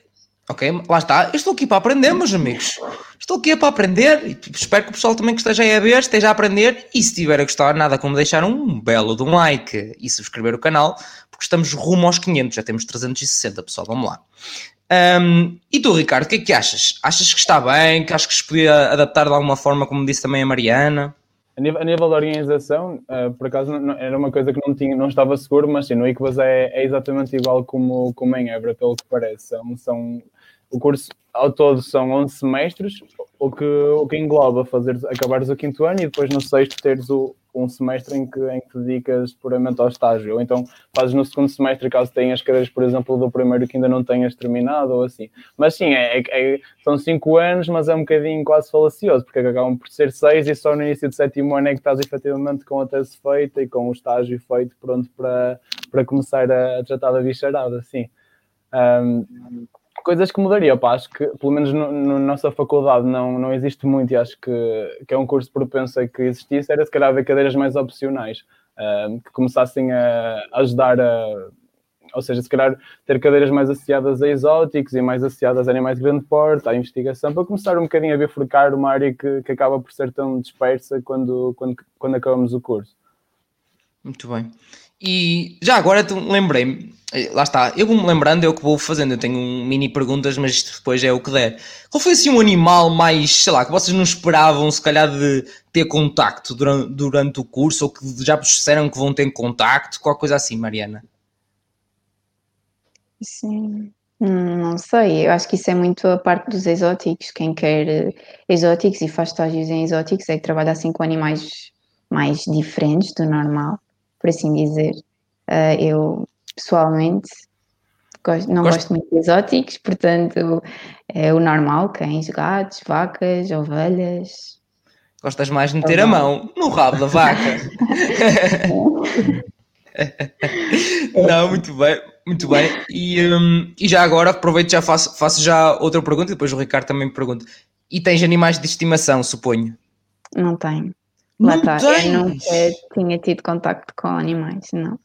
Ok, lá está. Eu estou aqui para aprender, meus amigos. Estou aqui para aprender e espero que o pessoal também que esteja aí a ver esteja a aprender. E se estiver a gostar, nada como deixar um belo de um like e subscrever o canal, porque estamos rumo aos 500, já temos 360, pessoal. Vamos lá. Um, e tu, Ricardo, o que é que achas? Achas que está bem? Que achas que se podia adaptar de alguma forma, como disse também a Mariana? A nível, a nível da organização, uh, por acaso não, era uma coisa que não, tinha, não estava seguro, mas sim, no ICBAS é, é exatamente igual como, como em Évora, pelo que parece. São, são, o curso ao todo são 11 semestres, o que, o que engloba fazer, acabares o quinto ano e depois no sexto teres o, um semestre em que, em que te dedicas puramente ao estágio, ou então fazes no segundo semestre caso tenhas cadeiras, por exemplo, do primeiro que ainda não tenhas terminado, ou assim. Mas sim, é, é, é, são cinco anos, mas é um bocadinho quase falacioso, porque acabam por ser seis e só no início do sétimo ano é que estás efetivamente com a tese feita e com o estágio feito, pronto para, para começar a, a tratar da bicharada, sim. Um, coisas que mudaria, pá, acho que pelo menos na no, no nossa faculdade não, não existe muito e acho que, que é um curso propenso a que existisse, era se calhar haver cadeiras mais opcionais, uh, que começassem a ajudar a, ou seja, se calhar ter cadeiras mais associadas a exóticos e mais associadas a animais de grande porte, à investigação, para começar um bocadinho a bifurcar uma área que, que acaba por ser tão dispersa quando, quando, quando acabamos o curso. Muito bem. E já agora lembrei-me, eh, lá está, eu vou-me lembrando, é o que vou fazendo, eu tenho um mini perguntas, mas depois é o que der. Qual foi assim um animal mais, sei lá, que vocês não esperavam se calhar de ter contacto durante, durante o curso, ou que já vos disseram que vão ter contacto, qualquer coisa assim, Mariana? Sim, hum, não sei, eu acho que isso é muito a parte dos exóticos, quem quer eh, exóticos e faz estágios em exóticos é que trabalha assim com animais mais diferentes do normal por assim dizer. Uh, eu, pessoalmente, gosto, não gosto. gosto muito de exóticos, portanto, é o normal: cães, gatos, vacas, ovelhas. Gostas mais de meter a mão no rabo da vaca. não, muito bem, muito bem. E, um, e já agora aproveito já faço, faço já outra pergunta e depois o Ricardo também me pergunta. E tens animais de estimação, suponho? Não tenho. Lá está, eu nunca tinha tido contacto com animais, não.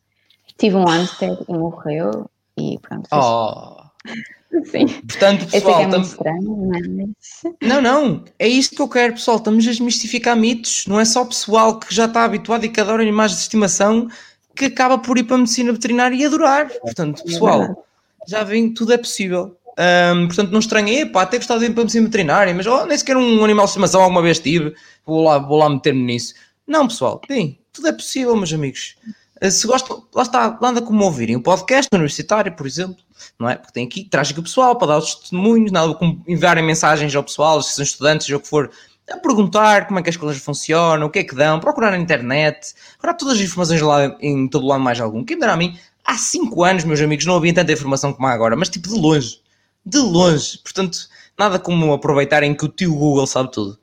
Tive um hamster e morreu e pronto. Oh. Sim. Portanto, pessoal. É tam... estranho, mas... Não, não. É isto que eu quero, pessoal. Estamos a desmistificar mitos. Não é só o pessoal que já está habituado e que adora animais de estimação que acaba por ir para a medicina veterinária e adorar. Portanto, é pessoal, já vem, tudo é possível. Um, portanto, não estranhei, pá, até gostava de ir para medicina veterinária, mas oh, nem sequer um animal de estimação alguma vez tive, vou lá, vou lá meter-me nisso. Não, pessoal, sim, tudo é possível, meus amigos. Uh, se gostam, lá está, nada como ouvirem um podcast universitário, por exemplo, não é? Porque tem aqui, traz aqui o pessoal para dar os testemunhos, nada como enviarem mensagens ao pessoal, se são estudantes, ou o que for, a perguntar como é que as coisas funcionam, o que é que dão, procurar na internet, procurar todas as informações lá em todo lado mais algum. Quem me dera a mim, há 5 anos, meus amigos, não havia tanta informação como há agora, mas tipo de longe de longe. Portanto, nada como aproveitarem que o tio Google sabe tudo.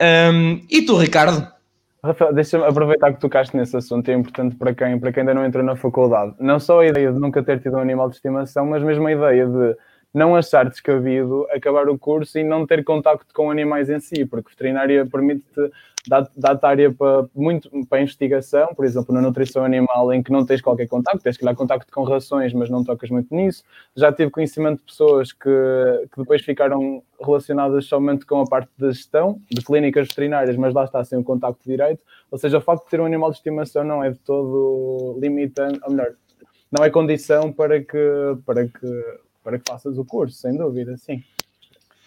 Um, e tu, Ricardo? Rafael, deixa-me aproveitar que tocaste nesse assunto, é importante para quem, para quem ainda não entrou na faculdade. Não só a ideia de nunca ter tido um animal de estimação, mas mesmo a ideia de não achar descabido acabar o curso e não ter contacto com animais em si, porque veterinária permite-te dá-te área para, muito para investigação, por exemplo, na nutrição animal, em que não tens qualquer contacto, tens que dar contacto com rações, mas não tocas muito nisso. Já tive conhecimento de pessoas que, que depois ficaram relacionadas somente com a parte da gestão, de clínicas veterinárias, mas lá está sem o contacto direito. Ou seja, o facto de ter um animal de estimação não é de todo limitante, ou melhor, não é condição para que, para que, para que faças o curso, sem dúvida, sim.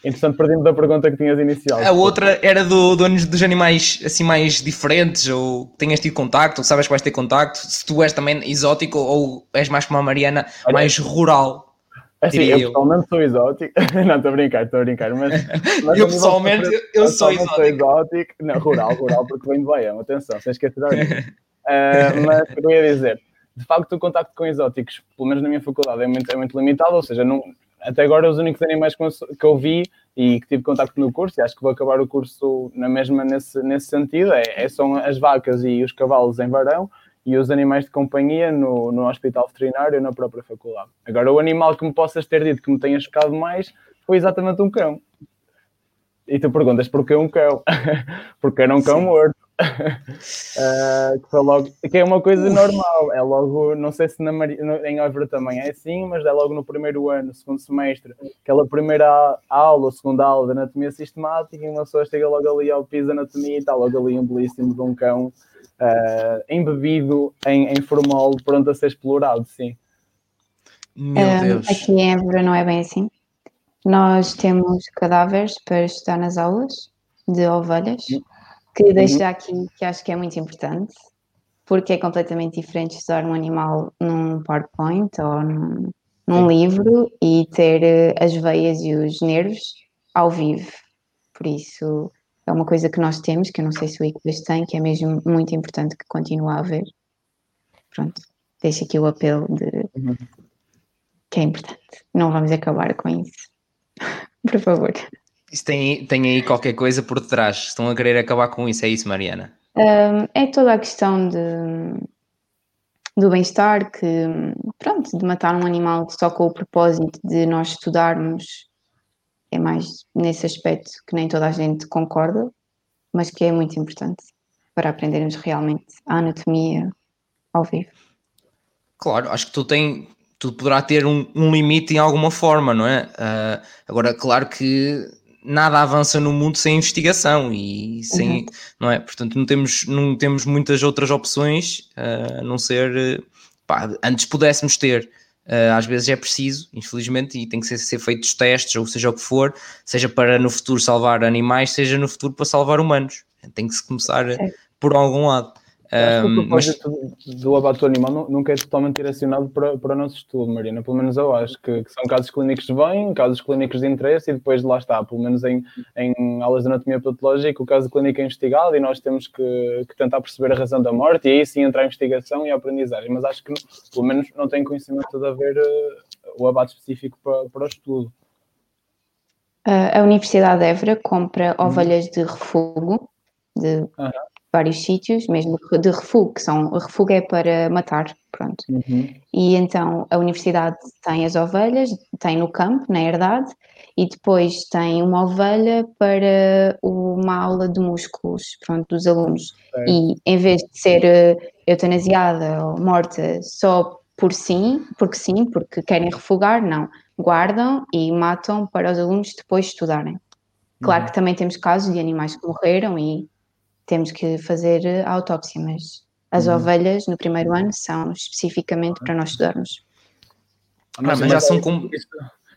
Entretanto, perdendo da pergunta que tinhas inicial. A outra era do, do, dos animais assim mais diferentes, ou tenhas tido contacto, ou sabes que vais ter contacto, se tu és também exótico ou és mais como a Mariana, Olha, mais rural. Assim, eu, eu pessoalmente sou exótico. não, estou a brincar, estou a brincar. Mas, mas eu pessoalmente eu, eu sou exótico. sou exótico. Não, rural, rural, porque venho de Baião, atenção, sem esquecer uh, Mas o que eu ia dizer, de facto o contacto com exóticos, pelo menos na minha faculdade, é muito, é muito limitado, ou seja, não, até agora os únicos animais que eu vi e que tive contacto no curso, e acho que vou acabar o curso na mesma nesse, nesse sentido, é, é, são as vacas e os cavalos em varão e os animais de companhia no, no hospital veterinário na própria faculdade. Agora, o animal que me possas ter dito que me tenha chocado mais foi exatamente um cão. E tu perguntas porquê um cão? porque era um cão Sim. morto uh, que, foi logo, que é uma coisa normal, é logo, não sei se na, em Évora também é assim, mas é logo no primeiro ano, segundo semestre, aquela primeira aula, segunda aula de anatomia sistemática, e uma pessoa chega logo ali ao piso de anatomia e está logo ali um belíssimo de um cão uh, embebido em, em formol, pronto a ser explorado, sim. Meu um, Deus. Aqui em Évora não é bem assim. Nós temos cadáveres para estudar nas aulas de ovelhas. Que deixo já aqui que acho que é muito importante, porque é completamente diferente estudar um animal num PowerPoint ou num, num livro e ter eh, as veias e os nervos ao vivo. Por isso é uma coisa que nós temos, que eu não sei se o ICBAS tem, que é mesmo muito importante que continue a haver. Pronto, deixo aqui o apelo de uhum. que é importante. Não vamos acabar com isso. Por favor. Isso tem, tem aí qualquer coisa por detrás. Estão a querer acabar com isso, é isso, Mariana? Um, é toda a questão de, do bem-estar, que, pronto, de matar um animal só com o propósito de nós estudarmos, é mais nesse aspecto que nem toda a gente concorda, mas que é muito importante para aprendermos realmente a anatomia ao vivo. Claro, acho que tu tem, tudo poderá ter um, um, limite em alguma forma, não é? Uh, agora, claro que nada avança no mundo sem investigação e sem, uhum. não é? Portanto, não temos, não temos muitas outras opções uh, a não ser, pá, antes pudéssemos ter. Uh, às vezes é preciso, infelizmente, e tem que ser, ser feitos testes, ou seja o que for, seja para no futuro salvar animais, seja no futuro para salvar humanos. Tem que se começar é. por algum lado. Um, o propósito mas... do abate animal nunca é totalmente direcionado para, para o nosso estudo, Marina. Pelo menos eu acho que, que, são casos clínicos de bem, casos clínicos de interesse e depois lá está, pelo menos em, em aulas de anatomia patológica, o caso clínico é investigado e nós temos que, que, tentar perceber a razão da morte e aí sim entrar a investigação e a aprendizagem. Mas acho que pelo menos não tem conhecimento de haver uh, o abate específico para, para o estudo. a Universidade de Évora compra uhum. ovelhas de refúgio de uhum vários sítios, mesmo de refúgio, que são, refúgio é para matar, pronto. Uhum. E então a universidade tem as ovelhas, tem no campo, na herdade, e depois tem uma ovelha para uma aula de músculos, pronto, dos alunos. É. E em vez de ser uh, eutanasiada ou morta só por sim, porque sim, porque querem refugar, não. Guardam e matam para os alunos depois estudarem. Claro uhum. que também temos casos de animais que morreram e temos que fazer a autópsia, mas as uhum. ovelhas no primeiro ano são especificamente para nós estudarmos. Ah, mas, mas já são como.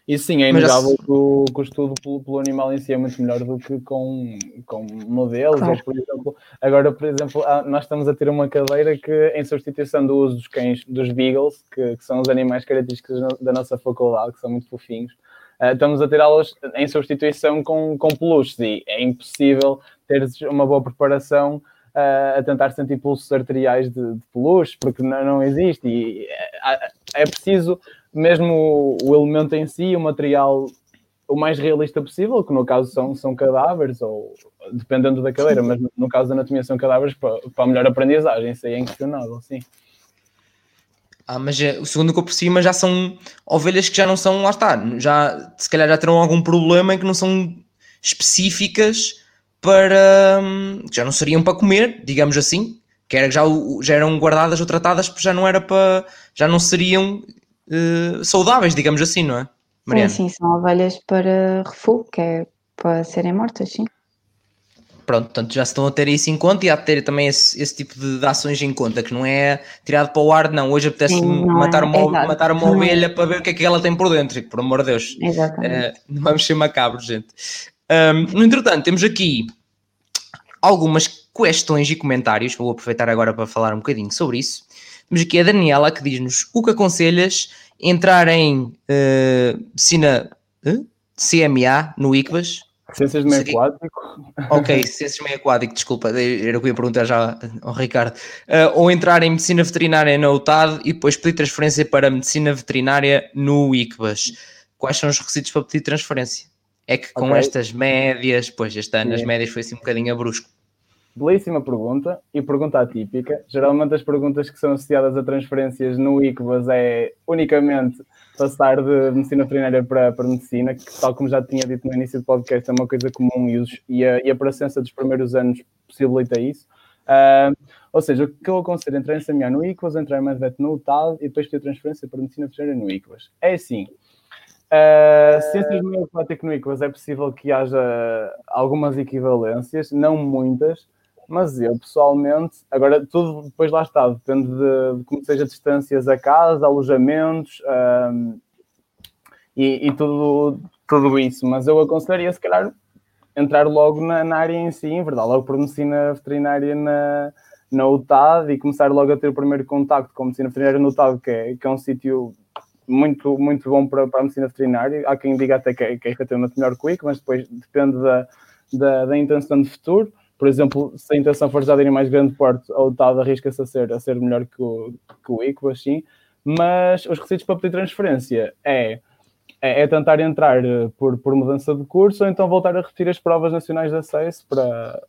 Isso, sim, é inegável já... que, o, que o estudo pelo, pelo, animal em si é muito melhor do que com, com modelos. Claro. Ou, por exemplo, agora, por exemplo, nós estamos a ter uma cadeira que, em substituição do uso dos cães, dos beagles, que, que são os animais característicos da nossa faculdade, que são muito fofinhos, uh, estamos a ter aulas em substituição com, com peluches e é impossível teres uma boa preparação uh, a tentar sentir pulsos arteriais de, de peluche, porque não, não existe. E é, é preciso mesmo o, o elemento em si, o material o mais realista possível, que no caso são, são cadáveres, ou dependendo da cadeira, mas no caso da anatomia são cadáveres para, para a melhor aprendizagem, isso aí é inquestionável, sim. Ah, mas o segundo que eu percebi, já são ovelhas que já não são, lá está, já, se calhar já terão algum problema em que não são específicas para. Hum, já não seriam para comer, digamos assim, que era, já, já eram guardadas ou tratadas, porque já não era para. já não seriam uh, saudáveis, digamos assim, não é? Mariana? Sim, sim, são ovelhas para refúgio, que é para serem mortas, sim. Pronto, portanto já se estão a ter isso em conta e há de ter também esse, esse tipo de, de, ações em conta, que não é tirado para o ar, não. Hoje apetece matar, é, uma, matar uma ovelha para ver o que é que ela tem por dentro, por amor de Deus. Uh, não vamos ser macabros, gente. Um, no entretanto, temos aqui algumas questões e comentários. Vou aproveitar agora para falar um bocadinho sobre isso. Temos aqui a Daniela que diz-nos o que aconselhas entrar em uh, Cina, uh, CMA no ICBAS Ciências de meio aquático. Ok, ciências de meio aquático, desculpa, era o que eu ia perguntar já ao Ricardo. Uh, ou entrar em medicina veterinária na UTAD e depois pedir transferência para medicina veterinária no ICBAS. Quais são os requisitos para pedir transferência? É que com okay. estas médias, pois este ano Sim. as médias foi assim um bocadinho a brusco. Belíssima pergunta e pergunta atípica. Geralmente as perguntas que são associadas a transferências no ICBAS é unicamente passar de medicina veterinária para, para medicina, que tal como já tinha dito no início do podcast, é uma coisa comum e, os, e, a, e a presença dos primeiros anos possibilita isso. Uh, ou seja, o que eu aconselho é entrar em semear no ICBAS, entrar em MedVet no UTAD e depois ter transferência para medicina veterinária no ICBAS. É assim, Uh, ciências do meio aquático no ICBAS é possível que haja algumas equivalências, não muitas, mas eu pessoalmente, agora tudo depois lá está, depende de, de como seja distâncias a casa, alojamentos um, e, e, tudo, tudo isso, mas eu aconselharia se calhar entrar logo na, na área em si, em verdade, logo por medicina veterinária na, na UTAD e começar logo a ter o primeiro contacto com a medicina veterinária no UTAD, que é, que é um sítio muito, muito bom para, para a medicina veterinária. Há quem diga até que é, que é melhor que o IC, mas depois depende da, da, da intenção de futuro por exemplo, se a intenção for já de mais grande porte, ou TAD arrisca-se a ser, a ser melhor que o, que o ICO, assim, mas os requisitos para pedir transferência é, é, é, tentar entrar eh, por, por mudança de curso ou então voltar a repetir as provas nacionais de acesso para,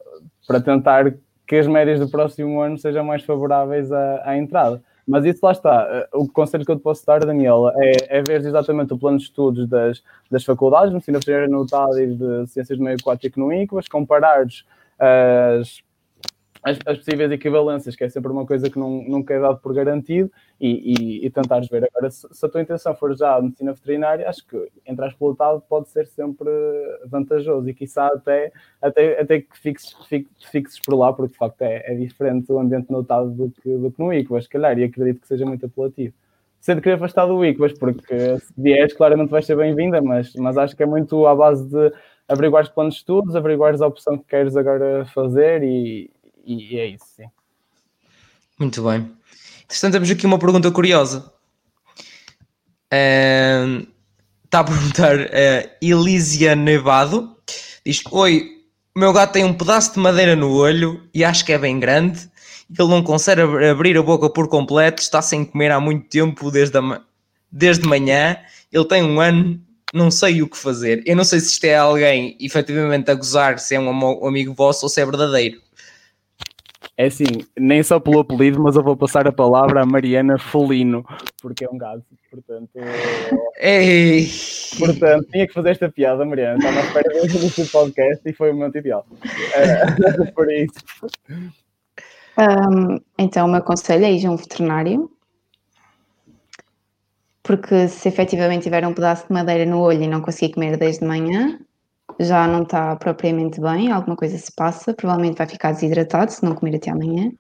para tentar que as médias do próximo ano sejam mais favoráveis à, à entrada. Mas isso lá está. Eh, o conselho que eu te posso dar, Daniela, é, é ver exatamente o plano de estudos das, das faculdades, medicina veterinária no UTAD e de ciências do meio aquático no INCOAS, comparares as, as, as, possíveis equivalências, que é sempre uma coisa que não, nunca é dado por garantido, e, e, e tentares ver. Agora, se, se, a tua intenção for já a medicina veterinária, acho que entrar pelo lado pode ser sempre vantajoso e, quiçá, até, até, até que fixes, fixes por lá, porque de facto é, é diferente o ambiente notado do que, do que no ICBAS, se calhar, e acredito que seja muito apelativo. Sendo que afastar do ICBAS, porque se vieres, claramente vais ser bem-vinda, mas, mas acho que é muito à base de averiguar os planos de estudos, averiguar a opção que queres agora fazer e, e é isso, sim. Muito bem. Entretanto, temos aqui uma pergunta curiosa. Uh, está a perguntar uh, Elísia Nevado. Diz: Oi, meu gato tem um pedaço de madeira no olho e acho que é bem grande. Ele não consegue abrir a boca por completo, está sem comer há muito tempo, desde, a, desde manhã. Ele tem um ano não sei o que fazer. Eu não sei se isto é alguém efetivamente a gozar, se é um amigo vosso ou se é verdadeiro. É assim, nem só pelo apelido, mas eu vou passar a palavra a Mariana Folino, porque é um gato, portanto. Ei. Portanto, tinha que fazer esta piada, Mariana. Estava à espera do podcast e foi o momento ideal. É, por isso. Um, então, o meu conselho é ir a um veterinário porque se efetivamente tiver um pedaço de madeira no olho e não conseguir comer desde manhã, já não está propriamente bem, alguma coisa se passa, provavelmente vai ficar desidratado se não comer até amanhã.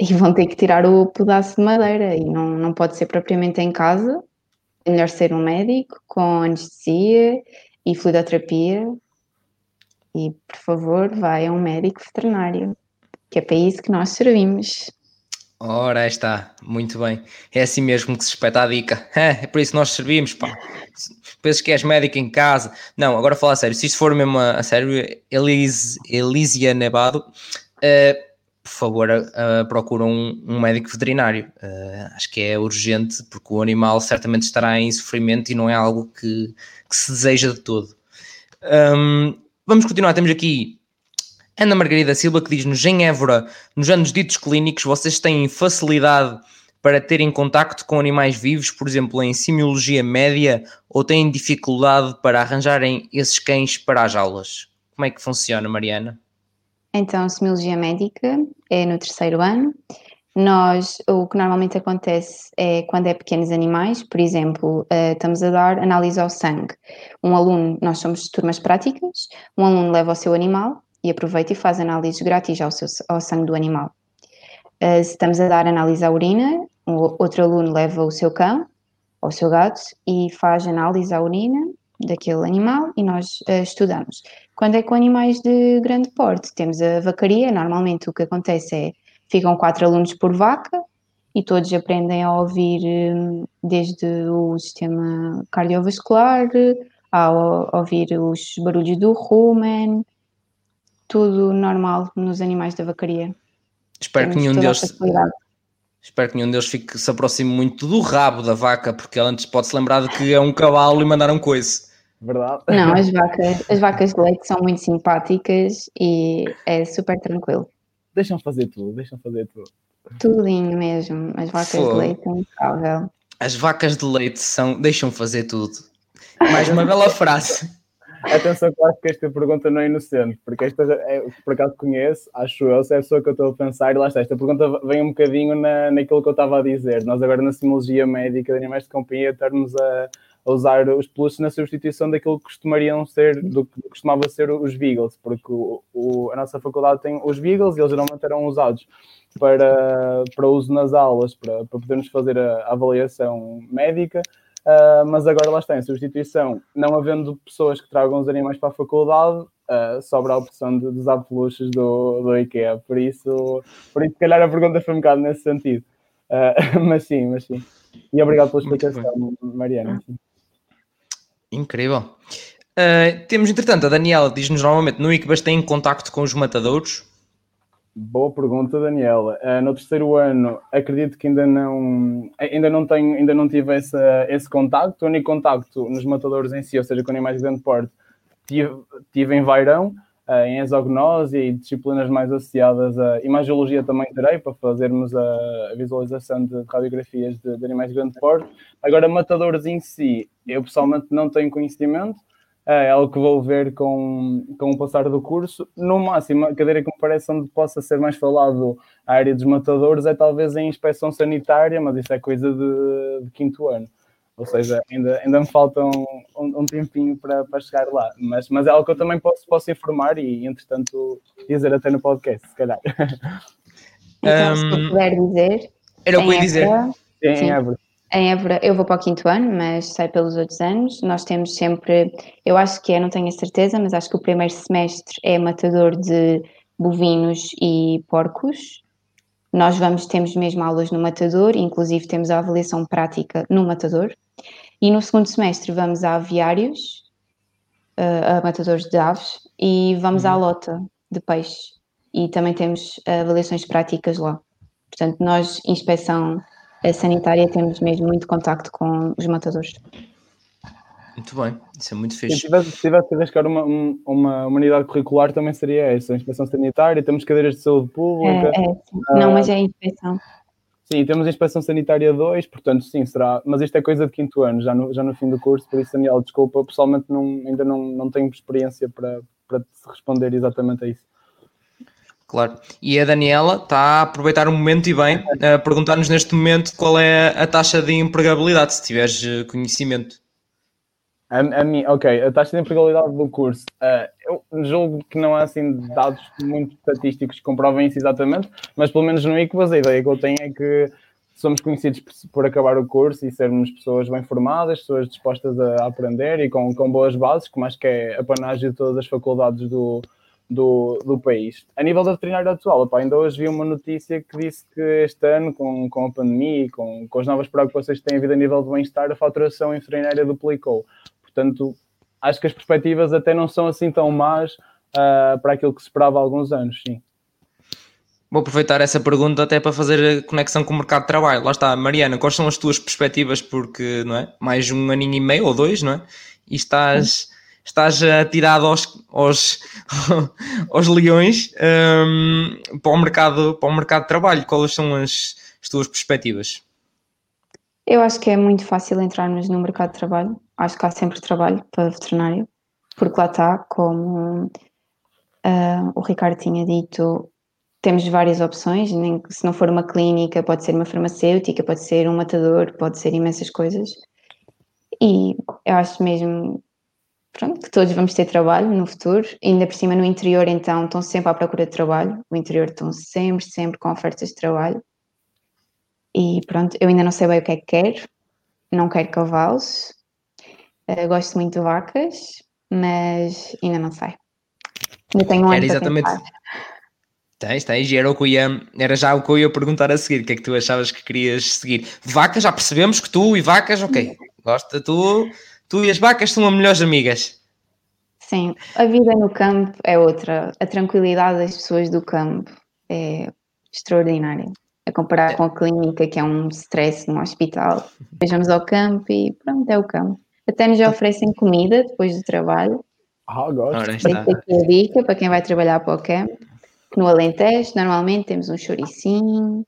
E vão ter que tirar o pedaço de madeira e não, não pode ser propriamente em casa. É melhor ser um médico com anestesia e fluidoterapia. E, por favor, vai a um médico veterinário, que é para isso que nós servimos. Ora, está, muito bem. É assim mesmo que se espeta a dica. É, é por isso que nós servimos, pá. Pensas que és médico em casa. Não, agora falar a sério. Se isto for mesmo a, a sério, Elise, Elísia Nevado, uh, por favor, uh, procura um, um, médico veterinário. Uh, acho que é urgente, porque o animal certamente estará em sofrimento e não é algo que, que se deseja de todo. Um, vamos continuar. Temos aqui Ana Margarida Silva que diz-nos em Évora, nos anos ditos clínicos, vocês têm facilidade para terem contacto com animais vivos, por exemplo, em simiologia média, ou têm dificuldade para arranjarem esses cães para as aulas? Como é que funciona, Mariana? Então, simiologia médica é no terceiro ano. Nós, o que normalmente acontece é quando é pequenos animais, por exemplo, uh, estamos a dar análise ao sangue. Um aluno, nós somos turmas práticas, um aluno leva o seu animal e aproveita e faz análises grátis ao, seu, ao sangue do animal. Uh, se estamos a dar análise à urina, um outro aluno leva o seu cão ou o seu gato e faz análise à urina daquele animal e nós uh, estudamos. Quando é com animais de grande porte, temos a vacaria, normalmente o que acontece é ficam quatro alunos por vaca e todos aprendem a ouvir hum, desde o sistema cardiovascular, a ouvir os barulhos do rumen, tudo normal nos animais da vacaria. Espero Temos que nenhum deles Espero que nenhum deles fique, se aproxime muito do rabo da vaca, porque ela antes pode se lembrar de que é um cavalo e mandar um coice. Verdade. Não, as vacas, as vacas de leite são muito simpáticas e é super tranquilo. Deixam fazer tudo, deixam fazer tudo. Tudinho mesmo. As vacas de leite são impecável. As vacas de leite são, deixam fazer tudo. Mais uma bela frase. Atenção, claro que esta pergunta não é inocente, porque esta é, por acaso conheço, acho eu, se é a pessoa que eu estou a pensar, e lá está, esta pergunta vem um bocadinho na, naquilo que eu estava a dizer. Nós agora na simologia médica de animais de companhia estamos a, a usar os peluches na substituição daquilo que costumariam ser, do que costumava ser os Beagles, porque o, o, a nossa faculdade tem os Beagles e eles geralmente eram usados para, para uso nas aulas, para, para podermos fazer a, a avaliação médica, Uh, mas agora lá está, em substituição, não havendo pessoas que tragam os animais para a faculdade, uh, sobra a opção de, de usar peluches do, do IKEA. Por isso, por isso, se calhar a pergunta foi um bocado nesse sentido. Uh, mas sim, mas sim. E obrigado pela explicação, Mariana. Sim. Incrível. temos, entretanto, a Daniela diz-nos normalmente no ICBAS tem contacto com os matadouros. Boa pergunta, Daniela. Uh, no terceiro ano, acredito que ainda não, ainda não tenho, ainda não tive esse, esse contacto. O único contacto nos matadores em si, ou seja, com animais de grande porte, tive, tive em Vairão, uh, em exognose e disciplinas mais associadas a imagiologia também terei, para fazermos a visualização de radiografias de, de animais de grande porte. Agora, matadores em si, eu pessoalmente não tenho conhecimento, é algo que vou ver com, com o passar do curso. No máximo, a cadeira que me parece onde possa ser mais falado a área dos matadores é talvez em inspeção sanitária, mas isso é coisa de, de quinto ano. Ou seja, ainda, ainda me falta um, um, tempinho para, para chegar lá. Mas, mas é algo que eu também posso, posso informar e, entretanto, dizer até no podcast, se calhar. Então, um, se eu puder dizer. Era o que eu ia dizer. Sim, sim. Évora. Em Évora, eu vou para o quinto ano, mas sai pelos outros anos. Nós temos sempre, eu acho que é, não tenho a certeza, mas acho que o primeiro semestre é matador de bovinos e porcos. Nós vamos, temos mesmo aulas no matador, inclusive temos a avaliação prática no matador. E no segundo semestre vamos a aviários, uh, a matadores de aves, e vamos à uhum. lota de peixe. E também temos avaliações práticas lá. Portanto, nós, inspeção sanitária temos mesmo muito contacto com os matadores. Muito bem, isso é muito fixe. Se tivesse, se tivesse que arriscar uma, uma, uma unidade curricular, também seria essa, a inspeção sanitária, temos cadeiras de saúde pública. É, é, ah, não, mas é a inspeção. Sim, temos a inspeção sanitária 2, portanto, sim, será. Mas isto é coisa de quinto ano, já no, já no fim do curso, por isso, Daniel, desculpa, pessoalmente não, ainda não, não tenho experiência para, para responder exatamente a isso. Claro. E a Daniela está a aproveitar o momento e bem a perguntar-nos neste momento qual é a taxa de empregabilidade, se tiveres eh, conhecimento. A, a mim, ok, a taxa de empregabilidade do curso. Uh, eu julgo que não há assim dados muito estatísticos que comprovem isso exatamente, mas pelo menos no ICBAS a ideia que eu tenho é que somos conhecidos por, acabar o curso e sermos pessoas bem formadas, pessoas dispostas a aprender e com, com boas bases, como acho que é a panagem de todas as faculdades do, do, do país. A nível da veterinária atual, opa, ainda hoje vi uma notícia que disse que este ano, com, com a pandemia e com, com as novas preocupações que têm havido a nível de bem-estar, a faturação em veterinária duplicou. Portanto, acho que as perspectivas até não são assim tão más uh, para aquilo que se esperava há alguns anos, sim. Vou aproveitar essa pergunta até para fazer a conexão com o mercado de trabalho. Lá está, Mariana, quais são as tuas perspectivas? Porque, não é? Mais um aninho e meio ou dois, não é? E estás estás atirado aos, aos, aos leões um, para, o mercado, para o mercado de trabalho. Quais são as, as tuas perspectivas? Eu acho que é muito fácil entrarmos no mercado de trabalho. Acho que há sempre trabalho para veterinário, porque lá está, como uh, o Ricardo tinha dito, temos várias opções. Nem, se não for uma clínica, pode ser uma farmacêutica, pode ser um matador, pode ser imensas coisas. E eu acho mesmo pronto, que todos vamos ter trabalho no futuro, ainda por cima no interior, então estão sempre à procura de trabalho. No interior estão sempre, sempre com ofertas de trabalho. E pronto, eu ainda não sei bem o que é que quero, não quero cavalos, uh, gosto muito de vacas, mas ainda não sei. Ainda tenho um Era exatamente. Tens, tens, e era, o que ia, era já o que eu ia perguntar a seguir, o que é que tu achavas que querias seguir? Vacas, já percebemos que tu e vacas, ok, gosta tu, tu e as vacas são as melhores amigas. Sim, a vida no campo é outra, a tranquilidade das pessoas do campo é extraordinária a comparar com a clínica, que é um stress no hospital. Vejamos ao campo e pronto, é o campo. Até nos oferecem comida depois do trabalho. Ah, gosto. Ora, está. Aqui a dica para quem vai trabalhar para o campo. No Alentejo, normalmente temos um choricinho.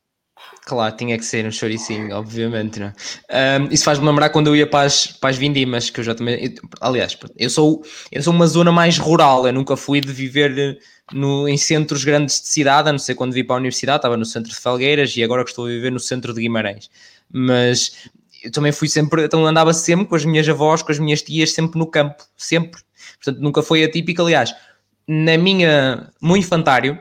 Claro, tinha que ser um choricinho, obviamente, não é? Um, isso faz-me lembrar quando eu ia para as, para as vindimas, que eu já também. Eu, aliás, eu sou, eu sou uma zona mais rural, eu nunca fui de viver no, em centros grandes de cidade, a não ser quando vim para a universidade, estava no centro de Felgueiras e agora que estou a viver no centro de Guimarães. Mas eu também fui sempre, então andava sempre com as minhas avós, com as minhas tias, sempre no campo, sempre. Portanto, nunca foi atípico. Aliás, na minha, no infantário,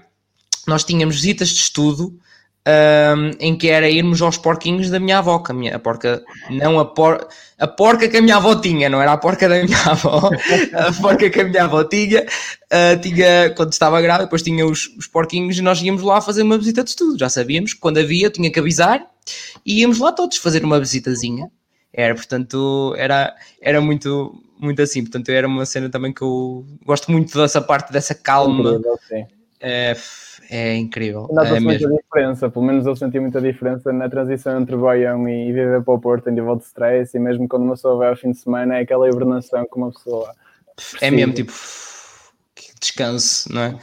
nós tínhamos visitas de estudo um, em que era irmos aos porquinhos da minha avó, que a, minha, a porca, não a, por, a porca que a minha avó tinha, não era a porca da minha avó, a porca que a minha avó tinha, uh, tinha quando estava grávida, depois tinha os, os porquinhos e nós íamos lá fazer uma visita de estudo, já sabíamos que quando havia tinha que avisar e íamos lá todos fazer uma visitazinha, era, portanto, era, era muito, muito assim, portanto, era uma cena também que eu gosto muito dessa parte, dessa calma. É, é incrível. Nota-se é muita diferença, pelo menos eu senti muita diferença na transição entre Boião e viver para o Porto em nível de stress e mesmo quando uma pessoa vai ao fim de semana é aquela hibernação que uma pessoa é mesmo tipo que descanso, não é?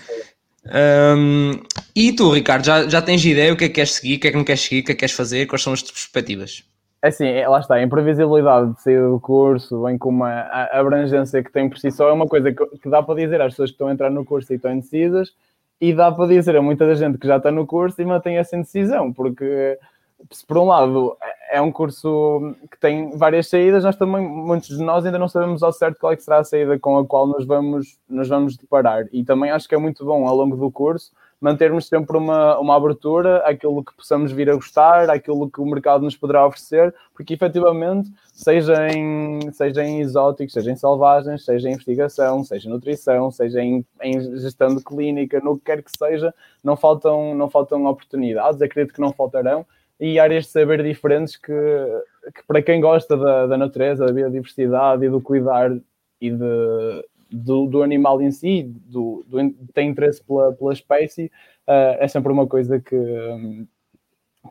Um, e tu, Ricardo, já, já tens ideia o que é que queres seguir, o que é que não queres seguir, o que é que queres fazer, quais são as tuas perspectivas? É assim, é, lá está, a imprevisibilidade de sair do curso, bem como a, a abrangência que tem por si só, é uma coisa que, que dá para dizer às pessoas que estão a entrar no curso e estão indecisas, e dá para dizer a muita gente que já está no curso e mantém essa indecisão, porque se por um lado é um curso que tem várias saídas, nós também, muitos de nós ainda não sabemos ao certo qual é será a saída com a qual nos vamos, nos vamos deparar. E também acho que é muito bom ao longo do curso mantermos sempre uma, uma abertura àquilo que possamos vir a gostar, àquilo que o mercado nos poderá oferecer, porque efetivamente, seja em, seja em exóticos, seja em selvagens, seja em investigação, seja em nutrição, seja em, em gestão de clínica, no que quer que seja, não faltam, não faltam oportunidades, acredito que não faltarão, e áreas de saber diferentes que, que para quem gosta da, da natureza, da biodiversidade e do cuidar e de, do, do animal em si, do, do, tem interesse pela, pela espécie, uh, é sempre uma coisa que, um,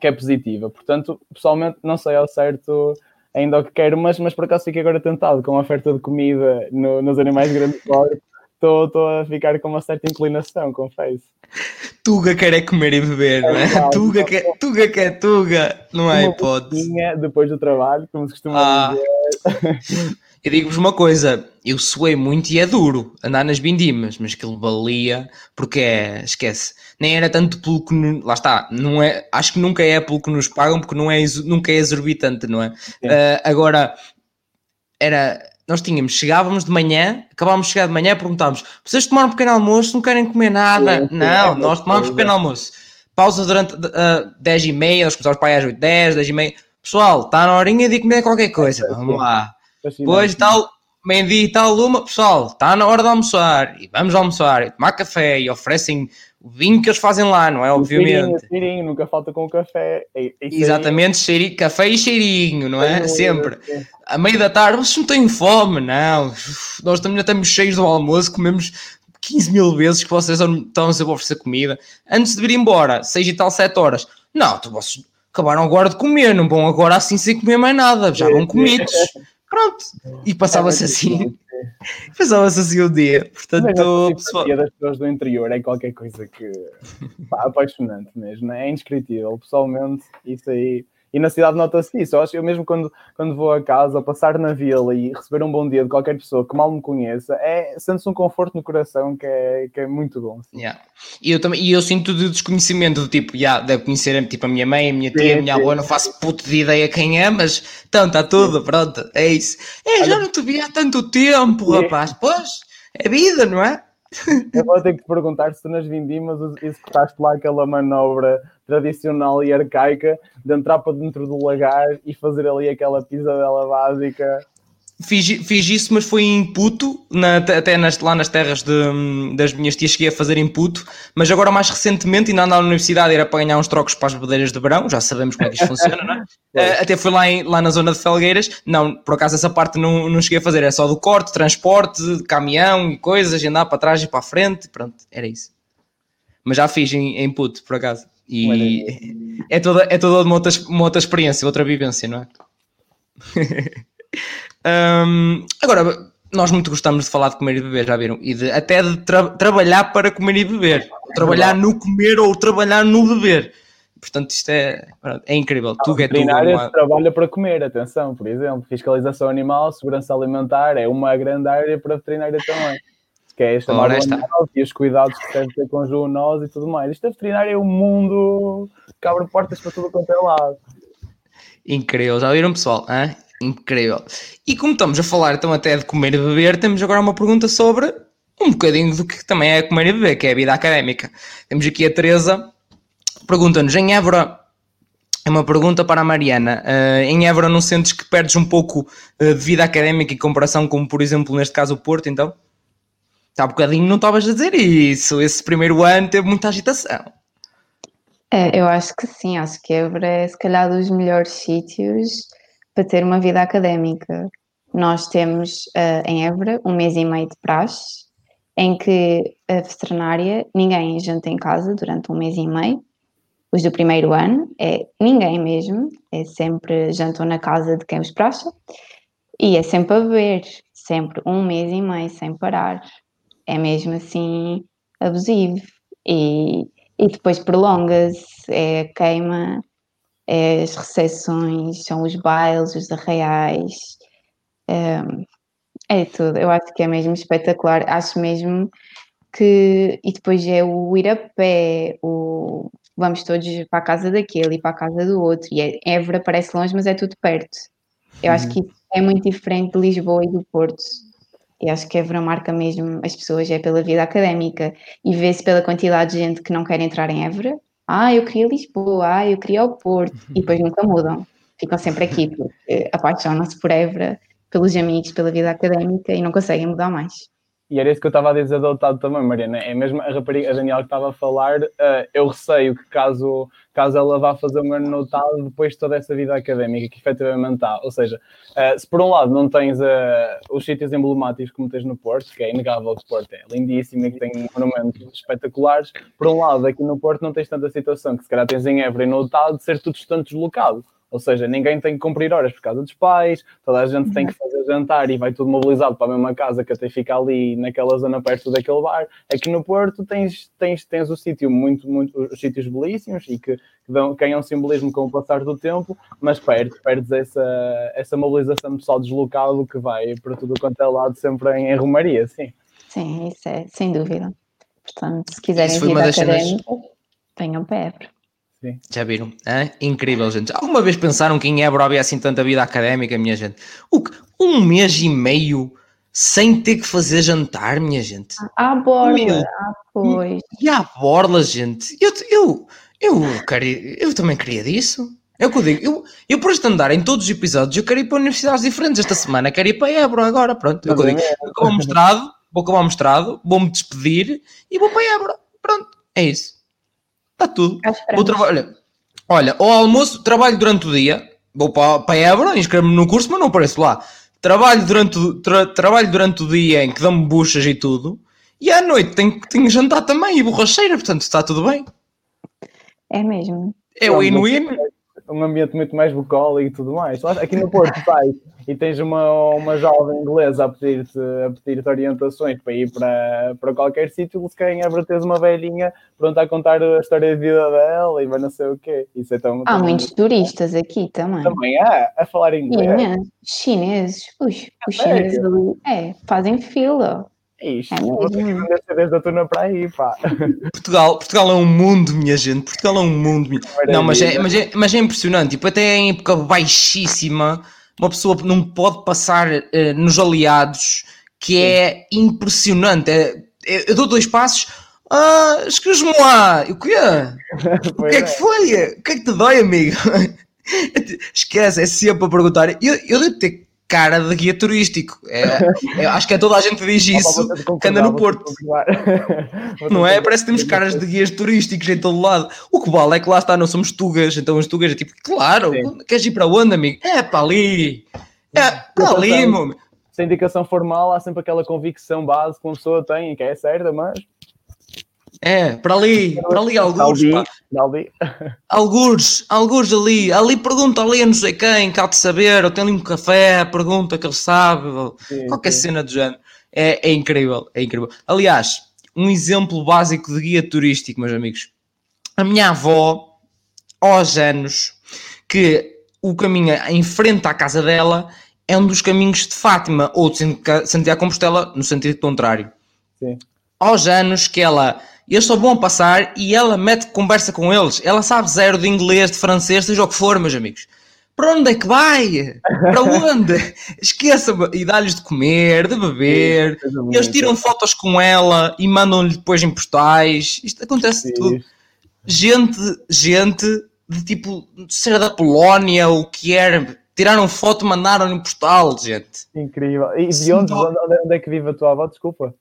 que é positiva. Portanto, pessoalmente, não sei ao certo ainda o que quero, mas, mas por acaso fiquei agora tentado com a oferta de comida no, nos animais grandes Estou a ficar com uma certa inclinação, confesso. Tuga quer é comer e beber, não é? é tuga, quer, tuga quer tuga, não é hipótese. Depois do trabalho, como se costuma ah. dizer. Eu digo-vos uma coisa, eu suei muito e é duro andar nas bindimas, mas aquilo valia, porque é, esquece, nem era tanto pelo que, lá está, não é, acho que nunca é pelo que nos pagam, porque não é, nunca é exorbitante, não é? Uh, agora, era, nós tínhamos, chegávamos de manhã, acabávamos de chegar de manhã, perguntávamos, vocês tomaram um pequeno almoço, não querem comer nada? Sim, não, é nós tomámos um pequeno almoço. Pausa durante uh, ah, 10 e meia, nós começámos para aí às 8, 10, 10 e meia. Pessoal, está na horinha de comer qualquer coisa, vamos lá Depois tal, meio-dia e tal, uma, pessoal, está na hora de almoçar, e vamos almoçar, e tomar café, e oferecem o vinho que eles fazem lá, não é? Obviamente. Cheirinho, cheirinho nunca falta com o café. E, e Exatamente, cheirinho, café e cheirinho, não é? Sempre. À meia da tarde, vocês não têm fome, não. Nós também estamos cheios do almoço, comemos 15 mil vezes que vocês estão sempre a oferecer comida. Antes de vir embora, 6 e tal, 7 horas. Não, tu, vocês acabaram agora de comer, não vão agora assim sem comer mais nada, já vão comidos. Pronto. E passava-se assim. Passava-se assim o dia. Portanto, pessoal... das pessoas do interior é qualquer coisa que pá, apaixonante mesmo. É indescritível. Pessoalmente, isso aí. E na cidade nota-se isso. Eu acho que eu mesmo quando, quando vou a casa, passar na vila e receber um bom dia de qualquer pessoa que mal me conheça, é, sente-se um conforto no coração que é, que é muito bom. Yeah. E, eu também, e eu sinto de desconhecimento, do tipo, yeah, deve conhecer tipo, a minha mãe, a minha tia, sim, a minha sim. avó, não faço puto de ideia quem é, mas então está tudo, pronto, é isso. É, já não te vi há tanto tempo, rapaz. Pois, é vida, não é? Eu vou ter que te perguntar se tu nas vindimas executaste lá aquela manobra tradicional e arcaica de entrar para dentro do lagar e fazer ali aquela pisadela básica Fiz, fiz isso, mas foi em Puto, na, até nas, lá nas terras de, das minhas tias cheguei a fazer em Puto, mas agora mais recentemente, ainda ando na universidade, era para ganhar uns trocos para as bedeiras de verão, já sabemos como é que isto funciona, não é? Uh, até fui lá, em, lá na zona de Felgueiras, não, por acaso essa parte não, não cheguei a fazer, é só do corte, transporte, caminhão e coisas, andar para trás e para a frente, pronto, era isso. Mas já fiz em, em Puto, por acaso. E é toda, é toda uma outra, uma outra experiência, outra vivência, não é? Um, agora, nós muito gostamos de falar de comer e beber, já viram? E de, até de tra trabalhar para comer e beber. trabalhar no comer ou trabalhar no beber. Portanto, isto é, é incrível. A tudo é tudo. Uma... trabalha para comer, atenção, por exemplo. Fiscalização animal, segurança alimentar é uma grande área para a veterinária também. Que é esta e os cuidados que deve ter com zoonose e tudo mais. Isto a veterinária é um mundo que abre portas para tudo quanto é lado. Incrível, já viram pessoal? Hein? Incrível. E como estamos a falar então até de comer e beber, temos agora uma pergunta sobre um bocadinho do que também é comer e beber, que é a vida académica. Temos aqui a Teresa, pergunta-nos, em Évora, é uma pergunta para a Mariana, uh, em Évora não sentes que perdes um pouco uh, de vida académica em comparação com, por exemplo, neste caso o Porto, então? Está um bocadinho, não estavas a dizer isso, esse primeiro ano teve muita agitação. É, eu acho que sim, acho que Évora é se calhar dos melhores sítios para ter uma vida académica. Nós temos uh, em Évora um mês e meio de praxe, em que a veterinária, ninguém janta em casa durante um mês e meio. Os do primeiro ano, é ninguém mesmo, é sempre jantam na casa de quem os praxa, e é sempre a beber, sempre um mês e meio sem parar. É mesmo assim abusivo. E, e depois prolonga-se, é queima é as recepções, são os bailes, os arraiais, é, é tudo. Eu acho que é mesmo espetacular. Acho mesmo que. E depois é o ir a pé, o vamos todos para a casa daquele e para a casa do outro. E é, Évora parece longe, mas é tudo perto. Eu acho uhum. que é muito diferente de Lisboa e do Porto. E acho que Évora marca mesmo as pessoas, é pela vida académica. E vê-se pela quantidade de gente que não quer entrar em Évora ah, eu queria Lisboa, ah, eu queria o Porto, e depois nunca mudam. Ficam sempre aqui, porque apaixonam-se por Évora, pelos amigos, pela vida académica e não conseguem mudar mais. E era isso que eu estava a dizer do Otávio também, Mariana. É mesmo a rapariga, a Daniela que estava a falar, uh, eu receio que caso, caso ela vá fazer um ano notado depois de toda essa vida académica que efetivamente está. Ou seja, uh, se por um lado não tens uh, os sítios emblemáticos como tens no Porto, que é inegável que o Porto é lindíssimo e que tem monumentos espetaculares, por um lado aqui no Porto não tens tanta situação que se calhar tens em Évora e notado de ser tudo tanto deslocado. Ou seja, ninguém tem que cumprir horas por causa dos pais, toda a gente tem que fazer jantar e vai tudo mobilizado para a mesma casa que até fica ali naquela zona perto daquele bar. Aqui no Porto tens, tens, tens o sítio muito, muito, os sítios belíssimos e que, que dão, ganham simbolismo com o passar do tempo, mas perdes, perdes essa, essa mobilização pessoal deslocado que vai para tudo quanto é lado sempre em, em Romaria, sim. Sim, isso é, sem dúvida. Portanto, se quiserem vir académica, cenas... venham para Évora. Sim. Já viram? Hã? Incrível, gente. Alguma vez pensaram que em Évora havia assim tanta vida académica, minha gente? O que? Um mês e meio sem ter que fazer jantar, minha gente? À borla, ah, pois. E, à borla, gente. Eu, eu, eu, queria, eu também queria disso. É o que eu digo. Eu, eu por este andar em todos os episódios, eu quero ir para universidades diferentes. Esta semana quero ir para Évora agora. Pronto, é o que eu digo. Vou acabar mostrado, vou acabar mostrado, vou-me despedir e vou para Évora. Pronto, é isso. Está tudo. Vou trabalho. Olha, ao almoço, trabalho durante o dia, vou para, para Évora, inscrevo-me no curso, mas não apareço lá. Trabalho durante, tra, trabalho durante o dia em que dão-me buchas e tudo, e à noite tenho, tenho jantar também e borracheira, portanto está tudo bem. É mesmo. É o win-win. Um ambiente muito mais bucólico e tudo mais. Aqui no Porto sai e tens uma, uma jovem inglesa a pedir-te pedir orientações para ir para, para qualquer sítio, se querem é teres uma velhinha pronta a contar a história de vida dela e vai não sei o quê. Isso é tão, há muitos turistas aqui também. Também há, a falar inglês. Chineses, os, os chineses ali, é, fazem fila. Isto, é vou ter que vender CDs da Tuna para aí, pá. Portugal, Portugal é um mundo, minha gente. Portugal é um mundo. Minha... Não, mas é, mas, é, mas é impressionante. Tipo, até em época baixíssima, uma pessoa não pode passar uh, nos aliados, que é impressionante. É, é, eu dou dois passos. Ah, excuse-me lá. O quê? o que é que foi? O que é que te dói, amigo? Esquece, é sempre a perguntar. Eu, eu devo ter cara de guia turístico. É, é, acho que é toda a gente diz isso que anda no Porto. não é? Parece que temos caras de guias turísticos em todo lado. O que vale é que lá está, não somos tugas, então os tugas é tipo, claro, Sim. queres ir para onde, amigo? É para ali. É para ali, meu. Se a indicação formal, há sempre aquela convicção base que uma pessoa tem, que é certa, mas é, para ali, para ali alguns, pá. Alguns, alguns ali, ali pergunta ali a não sei quem, cá de saber, ou tem ali um café, pergunta que ele sabe, sim, qualquer sim. cena do género. É, é incrível, é incrível. Aliás, um exemplo básico de guia turístico, meus amigos. A minha avó, aos anos, que o caminho em frente à casa dela é um dos caminhos de Fátima, ou de Santiago Compostela, no sentido contrário. Sim. Aos anos que ela eles só vão passar e ela mete conversa com eles. Ela sabe zero de inglês, de francês, seja o que for, meus amigos. Para onde é que vai? Para onde? Esqueça e dá-lhes de comer, de beber. Sim, eles tiram fotos com ela e mandam-lhe depois em postais. Isto acontece Sim. tudo. Gente, gente de tipo, ser da Polónia, o que era, tiraram foto, mandaram em postal, gente. Incrível. E de onde, onde é que vive a tua avó? Desculpa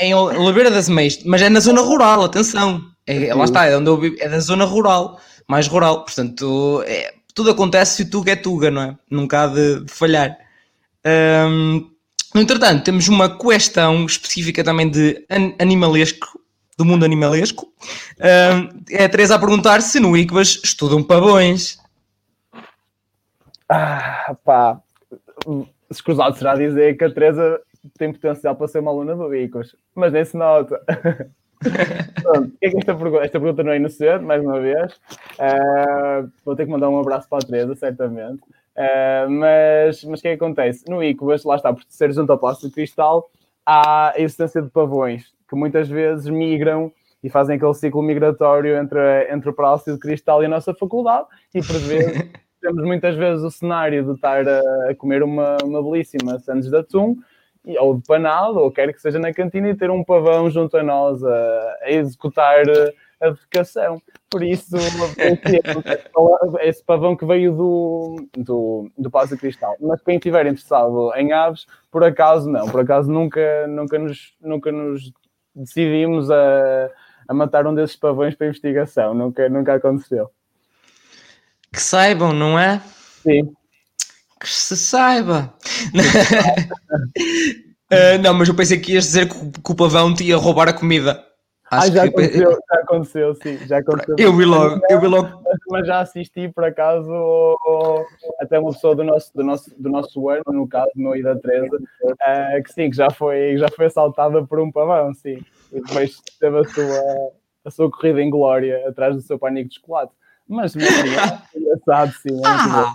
em Oliveira das Meias, mas é na zona rural, atenção. É, lá está, é onde eu vivo, é da zona rural, mais rural. Portanto, é, tudo acontece se o Tuga é Tuga, não é? Nunca há de, de falhar. Um, no entretanto, temos uma questão específica também de animalesco, do mundo animalesco. Um, é a Teresa a perguntar se no ICBAS estudam pavões. Ah, pá. Escusado será dizer que a Teresa tem potencial para ser uma aluna do Bicos, mas nem se nota. Pronto, é esta, pergunta, esta pergunta não é inocente, mais uma vez. Uh, vou ter que mandar um abraço para a Teresa, certamente. Uh, mas, mas o que é que acontece? No ICOBAS, lá está, por ser junto ao plástico de cristal, há a existência de pavões que muitas vezes migram e fazem aquele ciclo migratório entre, entre o plástico de cristal e a nossa faculdade, e por vezes temos muitas vezes o cenário de estar a, a comer uma, uma belíssima sandes de atum ou de panado, ou quer que seja na cantina, e ter um pavão junto a nós a, a executar a educação. Por isso, esse pavão que veio do, do, do Passo Cristal. Mas quem estiver interessado em aves, por acaso não, por acaso nunca, nunca, nos, nunca nos decidimos a, a matar um desses pavões para investigação, nunca, nunca aconteceu. Que saibam, não é? Sim que se saiba. uh, não, mas eu pensei que ias dizer que, que o pavão te ia roubar a comida. Acho ah, já que... aconteceu, já aconteceu, sim, já aconteceu. Eu vi logo, eu vi logo. Mas já assisti, por acaso, até uma pessoa do nosso, do nosso, do nosso ano, no caso, no Ida 13, uh, que sim, que já foi, já foi assaltada por um pavão, sim. E depois teve a sua, a sua corrida em glória atrás do seu pânico de chocolate. Mas, mas é engraçado, sim. É ah,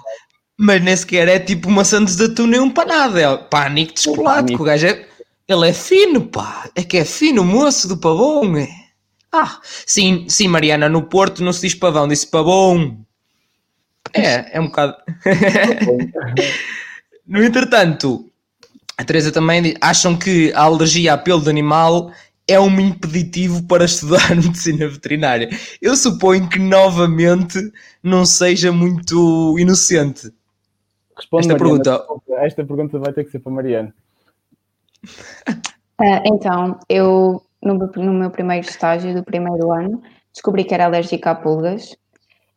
mas nem sequer é tipo uma Santos de atum nem um panado, é pânico de chocolate, que o gajo é... Ele é fino, pá. É que é fino, moço do pavão, é. Ah, sim, sim, Mariana, no Porto não se diz pavão, disse pavão. É, é um bocado... no entretanto, a Teresa também diz, acham que a alergia a pelo de animal é um impeditivo para estudar medicina veterinária. Eu suponho que novamente não seja muito inocente. Responde, esta Mariana, pergunta. Esta pergunta vai ter que ser para Mariana. Uh, então, eu no, no, meu primeiro estágio do primeiro ano descobri que era alérgica a pulgas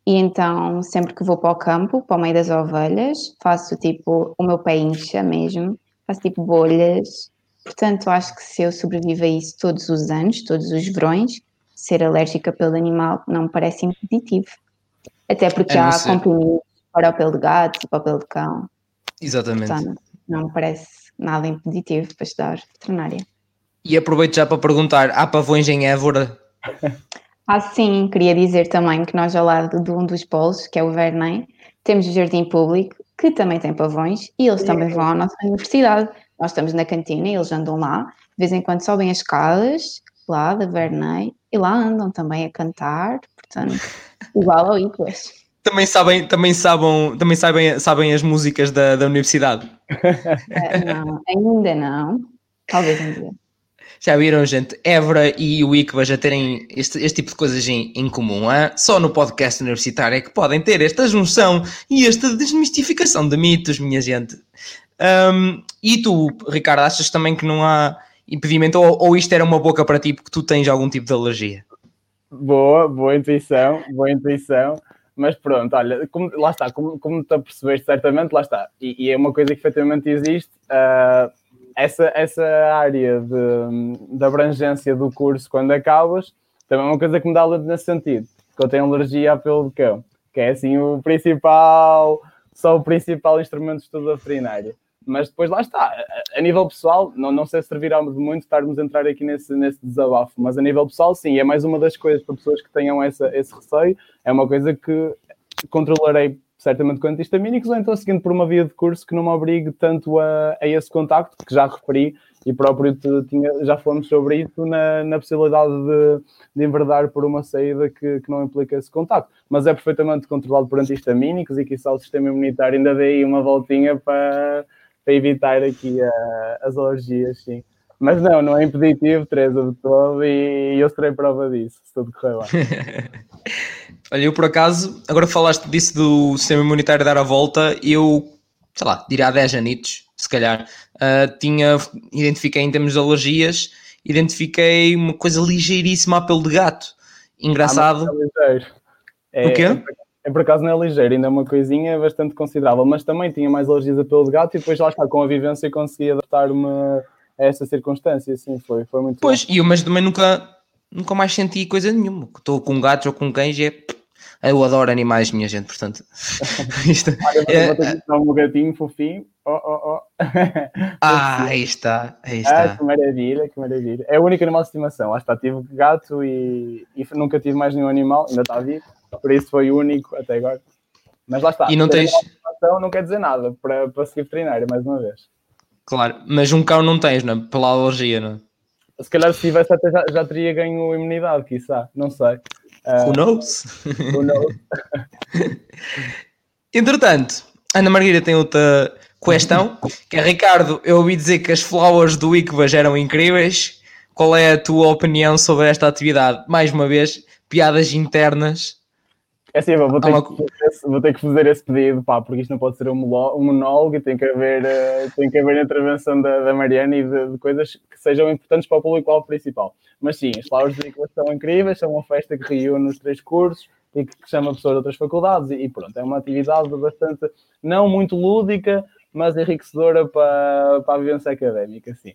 e então sempre que vou para o campo, para o meio das ovelhas, faço tipo, o meu pé incha mesmo, faço tipo bolhas. Portanto, acho que se eu sobrevivo a isso todos os anos, todos os verões, ser alérgica pelo animal não me parece impeditivo. Até porque já há comprimidos para o pelo de gato para o pelo de cão. Exatamente. Portanto, não me parece nada impeditivo para estudar veterinária. E aproveito já para perguntar: há pavões em Évora? Ah, sim, queria dizer também que nós, ao lado de um dos polos, que é o Vernem, temos o Jardim Público, que também tem pavões, e eles também vão à nossa universidade. Nós estamos na cantina e eles andam lá, de vez em quando sobem as escadas lá da Vernei e lá andam também a cantar, portanto, igual ao Iclas. Também sabem, também sabem, também sabem, sabem as músicas da, da universidade? Uh, não, ainda não. Talvez um dia. Já viram, gente? Évora e o ICBA já terem este, este tipo de coisas em, em comum. Hein? Só no podcast universitário é que podem ter esta junção e esta desmistificação de mitos, minha gente. Um, e tu, Ricardo, achas também que não há impedimento ou, ou isto era uma boca para ti porque tu tens algum tipo de alergia? Boa, boa intuição, boa intuição. Mas pronto, olha, como, lá está, como, como tu percebeste certamente, lá está. E, e é uma coisa que efetivamente existe. Uh, essa, essa área de, de abrangência do curso quando acabas, também é uma coisa que me dá nesse sentido, que eu tenho alergia a pelo de cão, que é assim o principal, só o principal instrumento de estudo da veterinária. Mas depois lá está, a, a nível pessoal, não, não sei se servirá de muito estarmos a entrar aqui nesse, nesse desabafo, mas a nível pessoal, sim, é mais uma das coisas para pessoas que tenham essa, esse receio, é uma coisa que controlarei certamente com antihistamínicos, ou então seguindo por uma via de curso que não me obrigue tanto a, a esse contacto, que já referi e próprio tinha, já falamos sobre isso na, na possibilidade de, de enverdar por uma saída que, que não implica esse contacto. Mas é perfeitamente controlado por antihistamínicos e que isso ao sistema imunitário ainda dê aí uma voltinha para, para evitar aqui a, as alergias, sim. Mas não, não é impeditivo, Teresa, de todo, e eu serei prova disso, se tudo correr bem. Olha, eu por acaso, agora falaste disso do sistema imunitário dar a volta, eu, sei lá, diria há 10 anitos, se calhar, uh, tinha, identifiquei em termos de alergias, identifiquei uma coisa ligeiríssima a pelo de gato. Engraçado. Ah, é, o quê? É, é, por acaso não é ligeiro, ainda é uma coisinha bastante considerável, mas também tinha mais alergias a pelo de gato e depois lá está, com a vivência consegui adaptar-me a essa circunstância, assim, foi, foi muito Pois, bom. e eu mas também nunca, nunca mais senti coisa nenhuma. Estou com gatos ou com cães e é eu adoro animais, minha gente, portanto. Isto, Olha, é, vou ter que um gatinho fofinho. Oh, oh, oh. ah, aí está, aí está. Ah, que maravilha, que maravilha. É o único animal de estimação. Lá está, tive gato e, e nunca tive mais nenhum animal, ainda está vivo. Por isso foi o único até agora. Mas lá está. E não tens. Não quer dizer nada para, para seguir veterinário, mais uma vez. Claro, mas um cão não tens, não? É? Pela alergia, não? É? Se calhar se tivesse até já, já teria ganho imunidade, quiçá, não sei. Uh, who knows? Who knows? Entretanto, Ana Margarida tem outra questão, que é Ricardo, eu ouvi dizer que as flowers do Icvas eram incríveis. Qual é a tua opinião sobre esta atividade? Mais uma vez, piadas internas. É assim, vou ter, uma... que, vou ter que fazer esse pedido, pá, porque isto não pode ser um monólogo e tem que haver, uh, tem que haver intervenção da, da Mariana e de, de, coisas que sejam importantes para o público principal. Mas sim, as Flowers de Nicolas são incríveis, são uma festa que reúne os três cursos e que chama pessoas de outras faculdades e, e pronto, é uma atividade bastante, não muito lúdica, mas enriquecedora para, para a vivência académica, sim.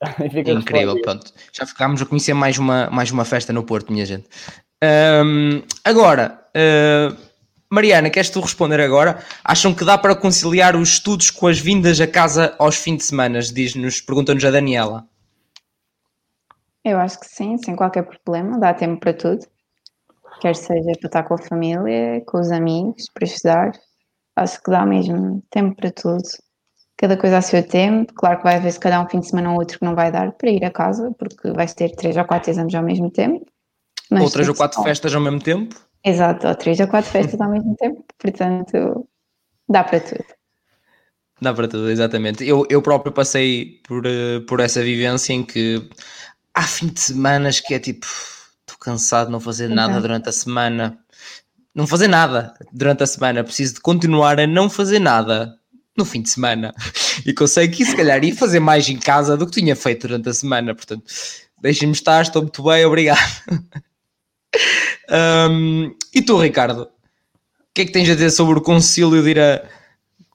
Incrível, pronto. Já ficámos a conhecer mais uma, mais uma festa no Porto, minha gente. Um, agora, uh, Mariana, queres tu responder agora? Acham que dá para conciliar os estudos com as vindas a casa aos fins de semana? Diz-nos, pergunta-nos a Daniela. Eu acho que sim, sem qualquer problema, dá tempo para tudo. Quer seja para estar com a família, com os amigos, para estudar. Acho que dá mesmo tempo para tudo. Cada coisa a seu tempo. Claro que vai haver se calhar um fim de semana ou outro que não vai dar para ir a casa, porque vais ter três ou quatro exames ao mesmo tempo. Mas ou três ou quatro festas ao mesmo tempo. Exato, ou três ou quatro festas ao mesmo tempo. Portanto, dá para tudo. Dá para tudo, exatamente. Eu, eu próprio passei por, eh, por essa vivência em que há fim de semanas que é tipo, estou cansado de não fazer nada durante a semana. Não fazer nada durante a semana, preciso de continuar a não fazer nada no fim de semana. E sei que se calhar ia fazer mais em casa do que tinha feito durante a semana. Portanto, deixem-me estar, estou muito bem, obrigado. um, e tu, Ricardo? O que é que tens a dizer sobre o concílio de ir a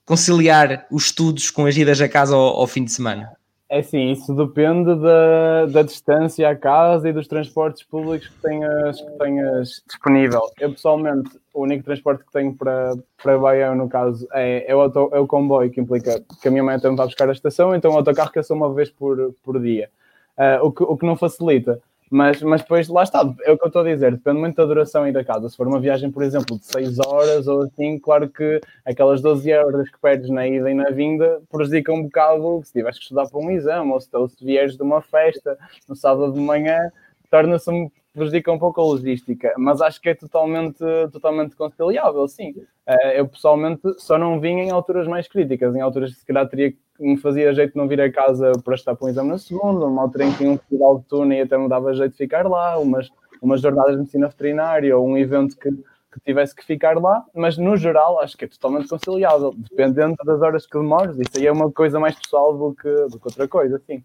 conciliar os estudos com as idas a casa ao, ao fim de semana? É sim, isso depende da, da distância à casa e dos transportes públicos que tenhas, que tenhas disponível. Eu, pessoalmente, o único transporte que tenho para, para Baião, no caso, é, é, o, auto, é o comboio, que implica que a minha mãe tem para buscar a estação, então o autocarro que é só uma vez por, por dia. Uh, o, que, o que não facilita. Mas, mas depois, lá está, é o que eu estou a dizer, depende muito da duração e da casa. Se for uma viagem, por exemplo, de 6 horas ou assim, claro que aquelas 12 horas que perdes na ida e na vinda prejudicam um bocado se tiveres que estudar para um exame ou se, ou se vieres de uma festa no sábado de manhã, torna-se prejudica um pouco a logística, mas acho que é totalmente, totalmente conciliável, sim. Eh, eu pessoalmente só não vim em alturas mais críticas, em alturas que se calhar teria me fazia jeito de não vir a casa para estar para um exame na segunda, uma altura em que um festival de turno e até me dava jeito de ficar lá, umas, umas jornadas de medicina veterinária ou um evento que, que tivesse que ficar lá, mas no geral acho que é totalmente conciliável, dependendo das horas que demores, isso aí é uma coisa mais pessoal do que, do que outra coisa, sim.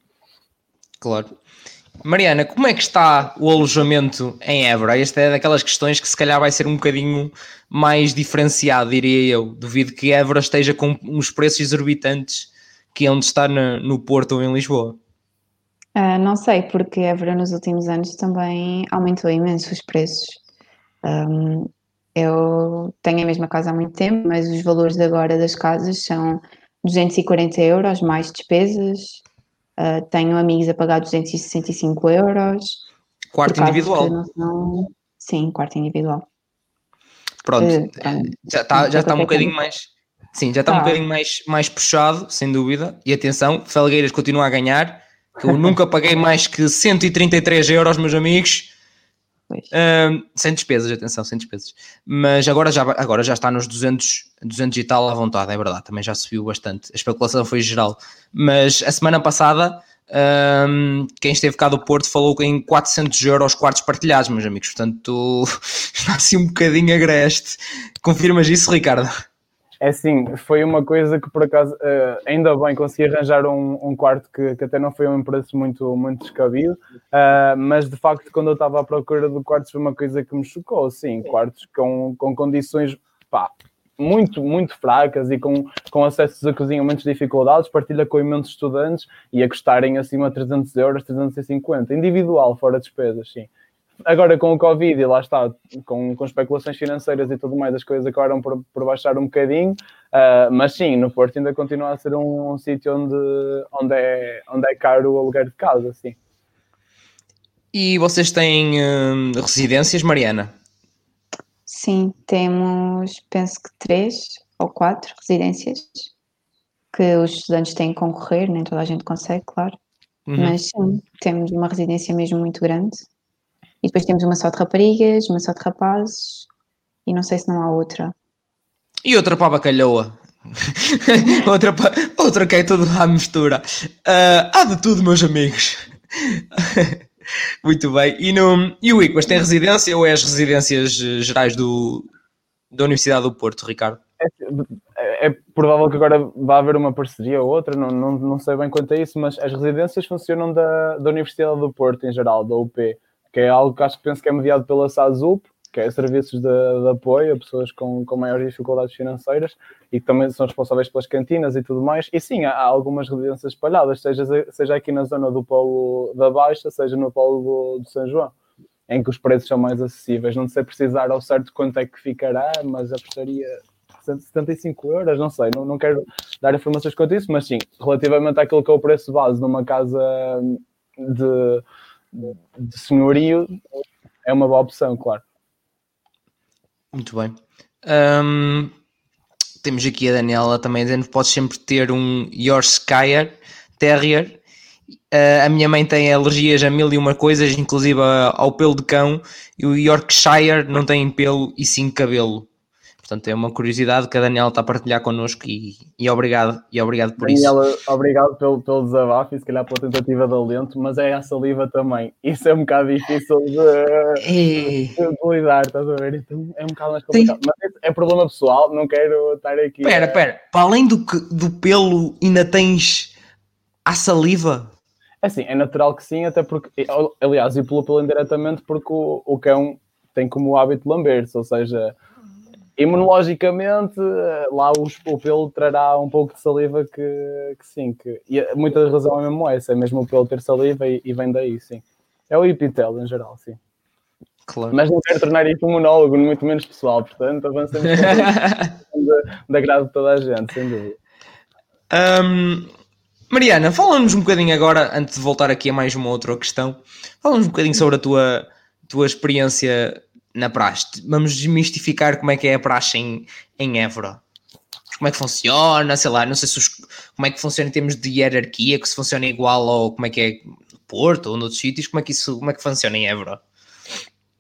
Claro. Mariana, como é que está o alojamento em Évora? Esta é daquelas questões que se calhar vai ser um bocadinho mais diferenciado, diria eu. Duvido que Évora esteja com uns preços exorbitantes que é onde está no, no Porto ou em Lisboa. Uh, não sei, porque Évora nos últimos anos também aumentou imenso os preços. Um, eu tenho a mesma casa há muito tempo, mas os valores agora das casas são 240 euros mais despesas, Uh, tenho amigos a pagar 265 euros. Quarto individual? São... Sim, quarto individual. Pronto, uh, já está já tá um bocadinho mais. Sim, já está tá. um bocadinho mais, mais puxado, sem dúvida. E atenção, Felgueiras continua a ganhar. Que eu nunca paguei mais que 133 euros, meus amigos. Sem despesas, atenção, sem despesas. Mas agora já, agora já está nos 200, 200 e tal à vontade, é verdade, também já subiu bastante. A especulação foi geral. Mas a semana passada, quem esteve cá do Porto falou em 400 euros quartos partilhados, meus amigos. Portanto, está assim um bocadinho agreste. Confirmas isso, Ricardo? É sim, foi uma coisa que por acaso uh, ainda bem consegui arranjar um, um quarto que, que, até não foi um preço muito, muito descabido, uh, mas de facto quando eu estava à procura de quartos foi uma coisa que me chocou, sim, quartos com, com condições pá, muito, muito fracas e com, com acessos a cozinha muitas dificuldades, partilha com imensos estudantes e a custarem acima de 300 euros, 350, individual, fora despesas, sim agora com o Covid e lá está, com, com especulações financeiras e tudo mais, as coisas acabaram por, por baixar um bocadinho, uh, mas sim, no Porto ainda continua a ser um, um sítio onde, onde, é, onde é caro o aluguer de casa, sim. E vocês têm uh, residências, Mariana? Sim, temos, penso que três ou quatro residências que os estudantes têm que concorrer, nem toda a gente consegue, claro. Uhum. Mas sim, temos uma residência mesmo muito grande e depois temos uma só de raparigas, uma só de rapazes, e não sei se não há outra. E outra para a bacalhoa. outra, pa... outra que é tudo à mistura. Uh, há de tudo, meus amigos. Muito bem. E, no... e o ICMAS tem residência ou é as residências eh, gerais do... da Universidade do Porto, Ricardo? É, é, provável que agora vá haver uma parceria ou outra, não, não, não sei bem quanto a isso, mas as residências funcionam da, da Universidade do Porto em geral, da UP que é algo que acho que penso que é mediado pela SASUP, que é Serviços de, de Apoio a pessoas com, com maiores dificuldades financeiras e que também são responsáveis pelas cantinas e tudo mais. E sim, há, há algumas residências espalhadas, seja, seja aqui na zona do Polo da Baixa, seja no Polo do, do São João, em que os preços são mais acessíveis. Não sei precisar ao certo quanto é que ficará, mas apostaria 75 euros, não sei, não, não quero dar informações quanto isso, mas sim, relativamente àquilo que é o preço base numa casa de de senhorio é uma boa opção, claro. Muito bem. Um, temos aqui a Daniela também dizendo podes sempre ter um Yorkshire Terrier. Uh, a minha mãe tem alergias a mil e uma coisas, inclusive ao pelo de cão, e o Yorkshire não tem pelo e sim cabelo. Portanto, é uma curiosidade que a Daniela está a partilhar connosco e, e obrigado, e obrigado por Daniela, isso. obrigado pelo, pelo desabafo e se calhar pela tentativa de alento, mas é a saliva também. Isso é um bocado difícil de, de, de lidar, estás a ver? Então é um bocado mais complicado. Tem... Mas é, é, problema pessoal, não quero estar aqui. Espera, espera, a... para além do, que, do pelo, ainda tens a saliva? É assim, é natural que sim, até porque, aliás, e pelo pelo indiretamente, porque o, o cão tem como hábito lamber-se, ou seja imunologicamente, lá o, o pelo trará um pouco de saliva que, que sim, que, e muita razão é mesmo essa, é mesmo o pelo ter saliva e, e vem daí, sim. É o epitélio em geral, sim. Claro. Mas não quero tornar isto um monólogo muito menos pessoal, portanto, avançamos da grado de toda a gente, sem dúvida. Um, Mariana, fala-nos um bocadinho agora, antes de voltar aqui a mais uma outra questão, fala-nos um bocadinho sobre a tua, tua experiência na praxe. Vamos desmistificar como é que é a praxe em, em Évora. Como é que funciona, sei lá, não sei se os, como é que funciona em termos de hierarquia, que se funciona igual ou como é que é no Porto ou noutros sítios, como é que isso, como é que funciona em Évora?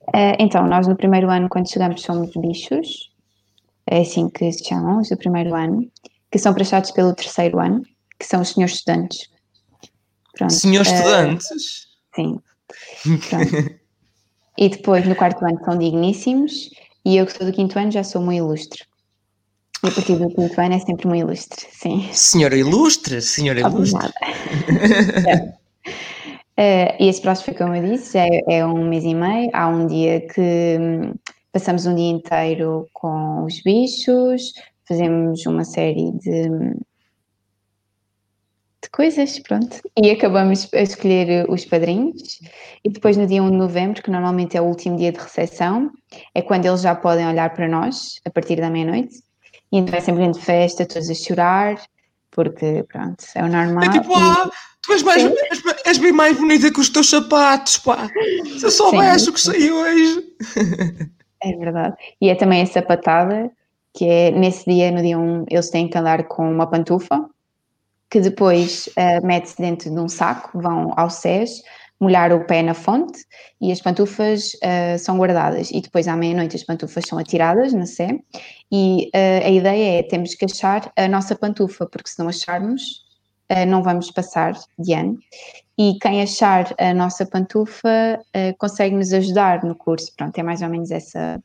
Uh, então, nós no primeiro ano, quando chegamos, somos bichos, é assim que se chamam, os do primeiro ano, que são praxados pelo terceiro ano, que são os senhores estudantes. Pronto, senhores uh, estudantes? Sim. Pronto. E depois, no quarto ano, são digníssimos. E eu, que sou do quinto ano, já sou muito ilustre. E a partir do quinto ano é sempre muito ilustre, sim. Senhora ilustre, senhora ilustre. é. uh, e esse próximo foi como eu disse, já é, é, um mês e meio. Há um dia que hum, passamos um dia inteiro com os bichos, fazemos uma série de hum, de coisas, pronto. E acabamos a escolher os padrinhos. E depois, no dia 1 de novembro, que normalmente é o último dia de recepção, é quando eles já podem olhar para nós, a partir da meia-noite. E então é sempre grande festa, todos a chorar, porque, pronto, é o normal. É tipo, ah, tu és, mais, és, és, bem mais bonita que os teus sapatos, pá. Se eu soubesse o que saiu hoje. É verdade. E é também a sapatada, que é nesse dia, no dia 1, eles têm que andar com uma pantufa que depois uh, mete-se dentro de um saco, vão ao SES, molhar o pé na fonte e as pantufas uh, são guardadas. E depois à meia-noite as pantufas são atiradas na Sé e uh, a ideia é temos que achar a nossa pantufa, porque se não acharmos, não vamos passar de ano. E quem achar a nossa pantufa consegue nos ajudar no curso. Pronto, é mais ou menos essa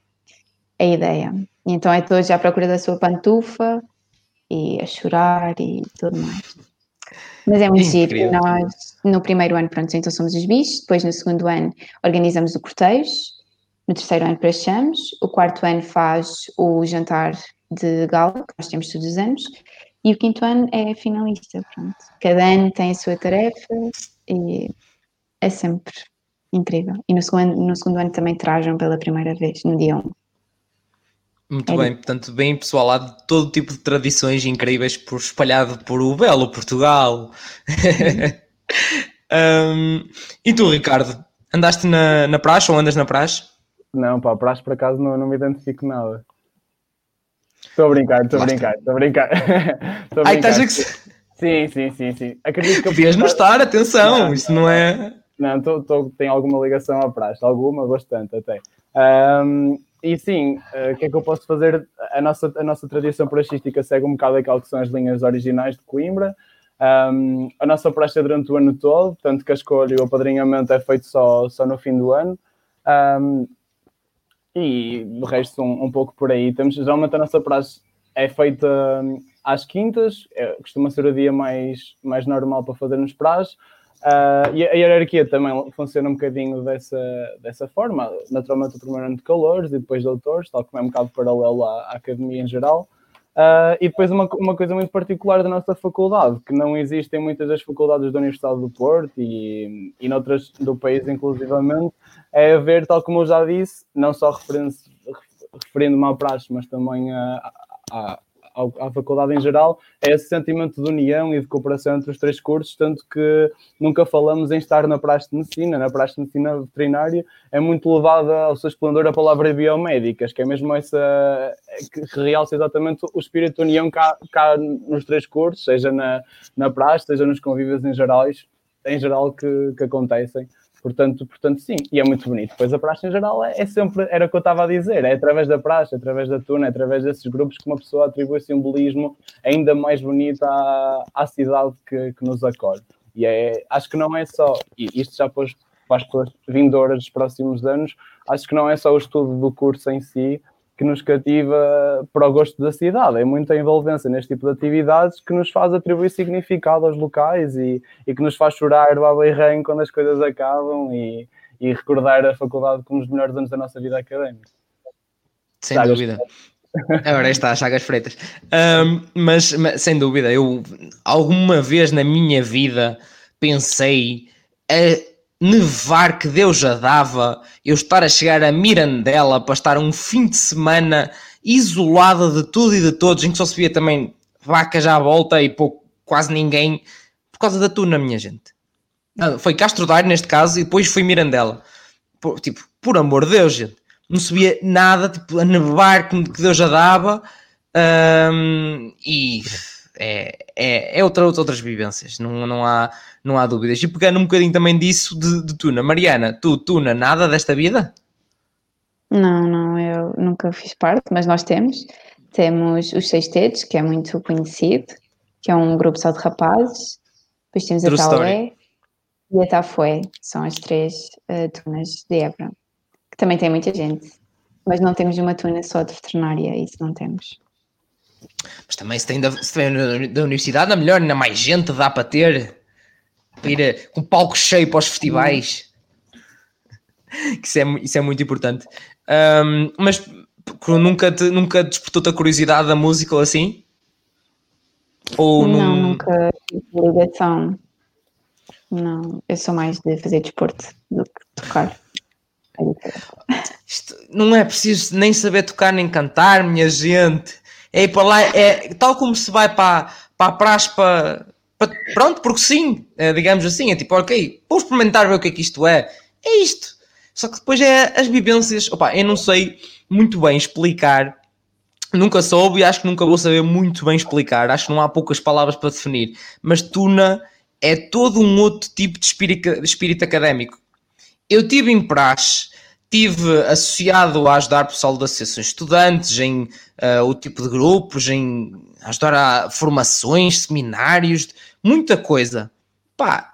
a ideia. Então é todos à procura da sua pantufa, e a chorar e tudo mais. Mas é muito giro. Nós, no primeiro ano, pronto, então somos os bichos, depois no segundo ano organizamos o cortejo, no terceiro ano prachamos, o quarto ano faz o jantar de gala, que nós temos todos os anos, e o quinto ano é finalista, pronto. Cada ano tem a sua tarefa e é sempre incrível. E no segundo, no segundo ano também trajam pela primeira vez, no dia 1. Muito é. bem, portanto, bem pessoal, há de todo tipo de tradições incríveis por, espalhado por o belo Portugal. um, e tu, Ricardo, andaste na, na praxe ou andas na praxe? Não, pá, praxe por acaso não, não me identifico nada. Estou a brincar, estou a brincar, estou a brincar. Estou a brincar. Ai, estás a... Sim, sim, sim, sim. Acredito que Devias não estar, atenção, não, isso não, é. Não, tô, tô, tem alguma ligação à praxe, alguma, bastante até. Um, e sim, uh, o que é que eu posso fazer? A nossa, a nossa tradição praxística segue um bocado aquilo que são as linhas originais de Coimbra. Um, a nossa praxe é durante o ano todo, tanto que a escolha e o apadrinhamento é feito só, só no fim do ano. Um, e o resto um, um, pouco por aí. Temos, geralmente a nossa praxe é feita às quintas, é, costuma ser o dia mais, mais normal para fazermos praxe. Uh, e a hierarquia também funciona um bocadinho dessa, dessa forma. Naturalmente, o primeiro ano de calores e depois doutores, tal como é um bocado paralelo à, à academia em geral. Uh, e depois uma, uma coisa muito particular da nossa faculdade, que não existe em muitas das faculdades da Universidade do Porto e, e noutras do país, inclusivamente, é haver, tal como eu já disse, não só referindo-me à praxe, mas também a, a, à faculdade em geral, é esse sentimento de união e de cooperação entre os três cursos, tanto que nunca falamos em estar na praxe de medicina, na praxe de medicina veterinária é muito levada ao seu esplendor a palavra biomédicas, que é mesmo essa que realça exatamente o espírito de união cá, cá nos três cursos, seja na, na praxe, seja nos convívios em geral, em geral que, que acontecem. Portanto, portanto, sim, e é muito bonito. Depois a praxe em geral é, é, sempre, era o que eu estava a dizer, é através da praxe, através da tuna, é através desses grupos que uma pessoa atribui simbolismo ainda mais bonito à, à cidade que, que nos acolhe. E é, acho que não é só, e isto já pôs para as vindouras dos próximos anos, acho que não é só o estudo do curso em si, que nos cativa para o gosto da cidade. É muita envolvência neste tipo de atividades que nos faz atribuir significado aos locais e, e que nos faz chorar o aberrém quando as coisas acabam e, e recordar a faculdade como os melhores anos da nossa vida académica. Sem dúvida. Agora está, Chagas Freitas. Um, mas, mas, sem dúvida, eu alguma vez na minha vida pensei a nevar que Deus já dava, eu estar a chegar a Mirandela para estar um fim de semana isolada de tudo e de todos, em que só se via também vacas à volta e pouco, quase ninguém, por causa da tuna, minha gente. Foi Castro Daire neste caso e depois foi Mirandela. Por, tipo, por amor de Deus, gente não sabia nada, tipo, a nevar que Deus já dava, um, e é, é, é outra, outras vivências, não, não, há, não há dúvidas. E pegando um bocadinho também disso de, de Tuna, Mariana, tu, Tuna, nada desta vida? Não, não, eu nunca fiz parte, mas nós temos. Temos os Seis Tetos, que é muito conhecido, que é um grupo só de rapazes. Depois temos True a Taulé e a Tafué, são as três uh, tunas de Évora que também tem muita gente. Mas não temos uma tuna só de veterinária, isso não temos. Mas também se tem da, se tem da universidade, é melhor, ainda mais gente dá para ter, para ir a, com palco cheio para os festivais. isso, é, isso é muito importante. Um, mas nunca, te, nunca despertou-te a curiosidade da música ou assim? Ou não, num... nunca ligação. Não, eu sou mais de fazer desporto do que tocar. Isto não é preciso nem saber tocar nem cantar, minha gente. É ir para lá, é tal como se vai para, para a praxe para, para, Pronto, porque sim, é, digamos assim, é tipo, ok, vou experimentar ver o que é que isto é. É isto. Só que depois é as vivências. Opa, eu não sei muito bem explicar. Nunca soube e acho que nunca vou saber muito bem explicar. Acho que não há poucas palavras para definir. Mas Tuna é todo um outro tipo de espírito, espírito académico eu tive em praxe, tive associado a ajudar pessoal das associações estudantes em uh, o tipo de grupos, em ajudar a formações, seminários, muita coisa. Pá,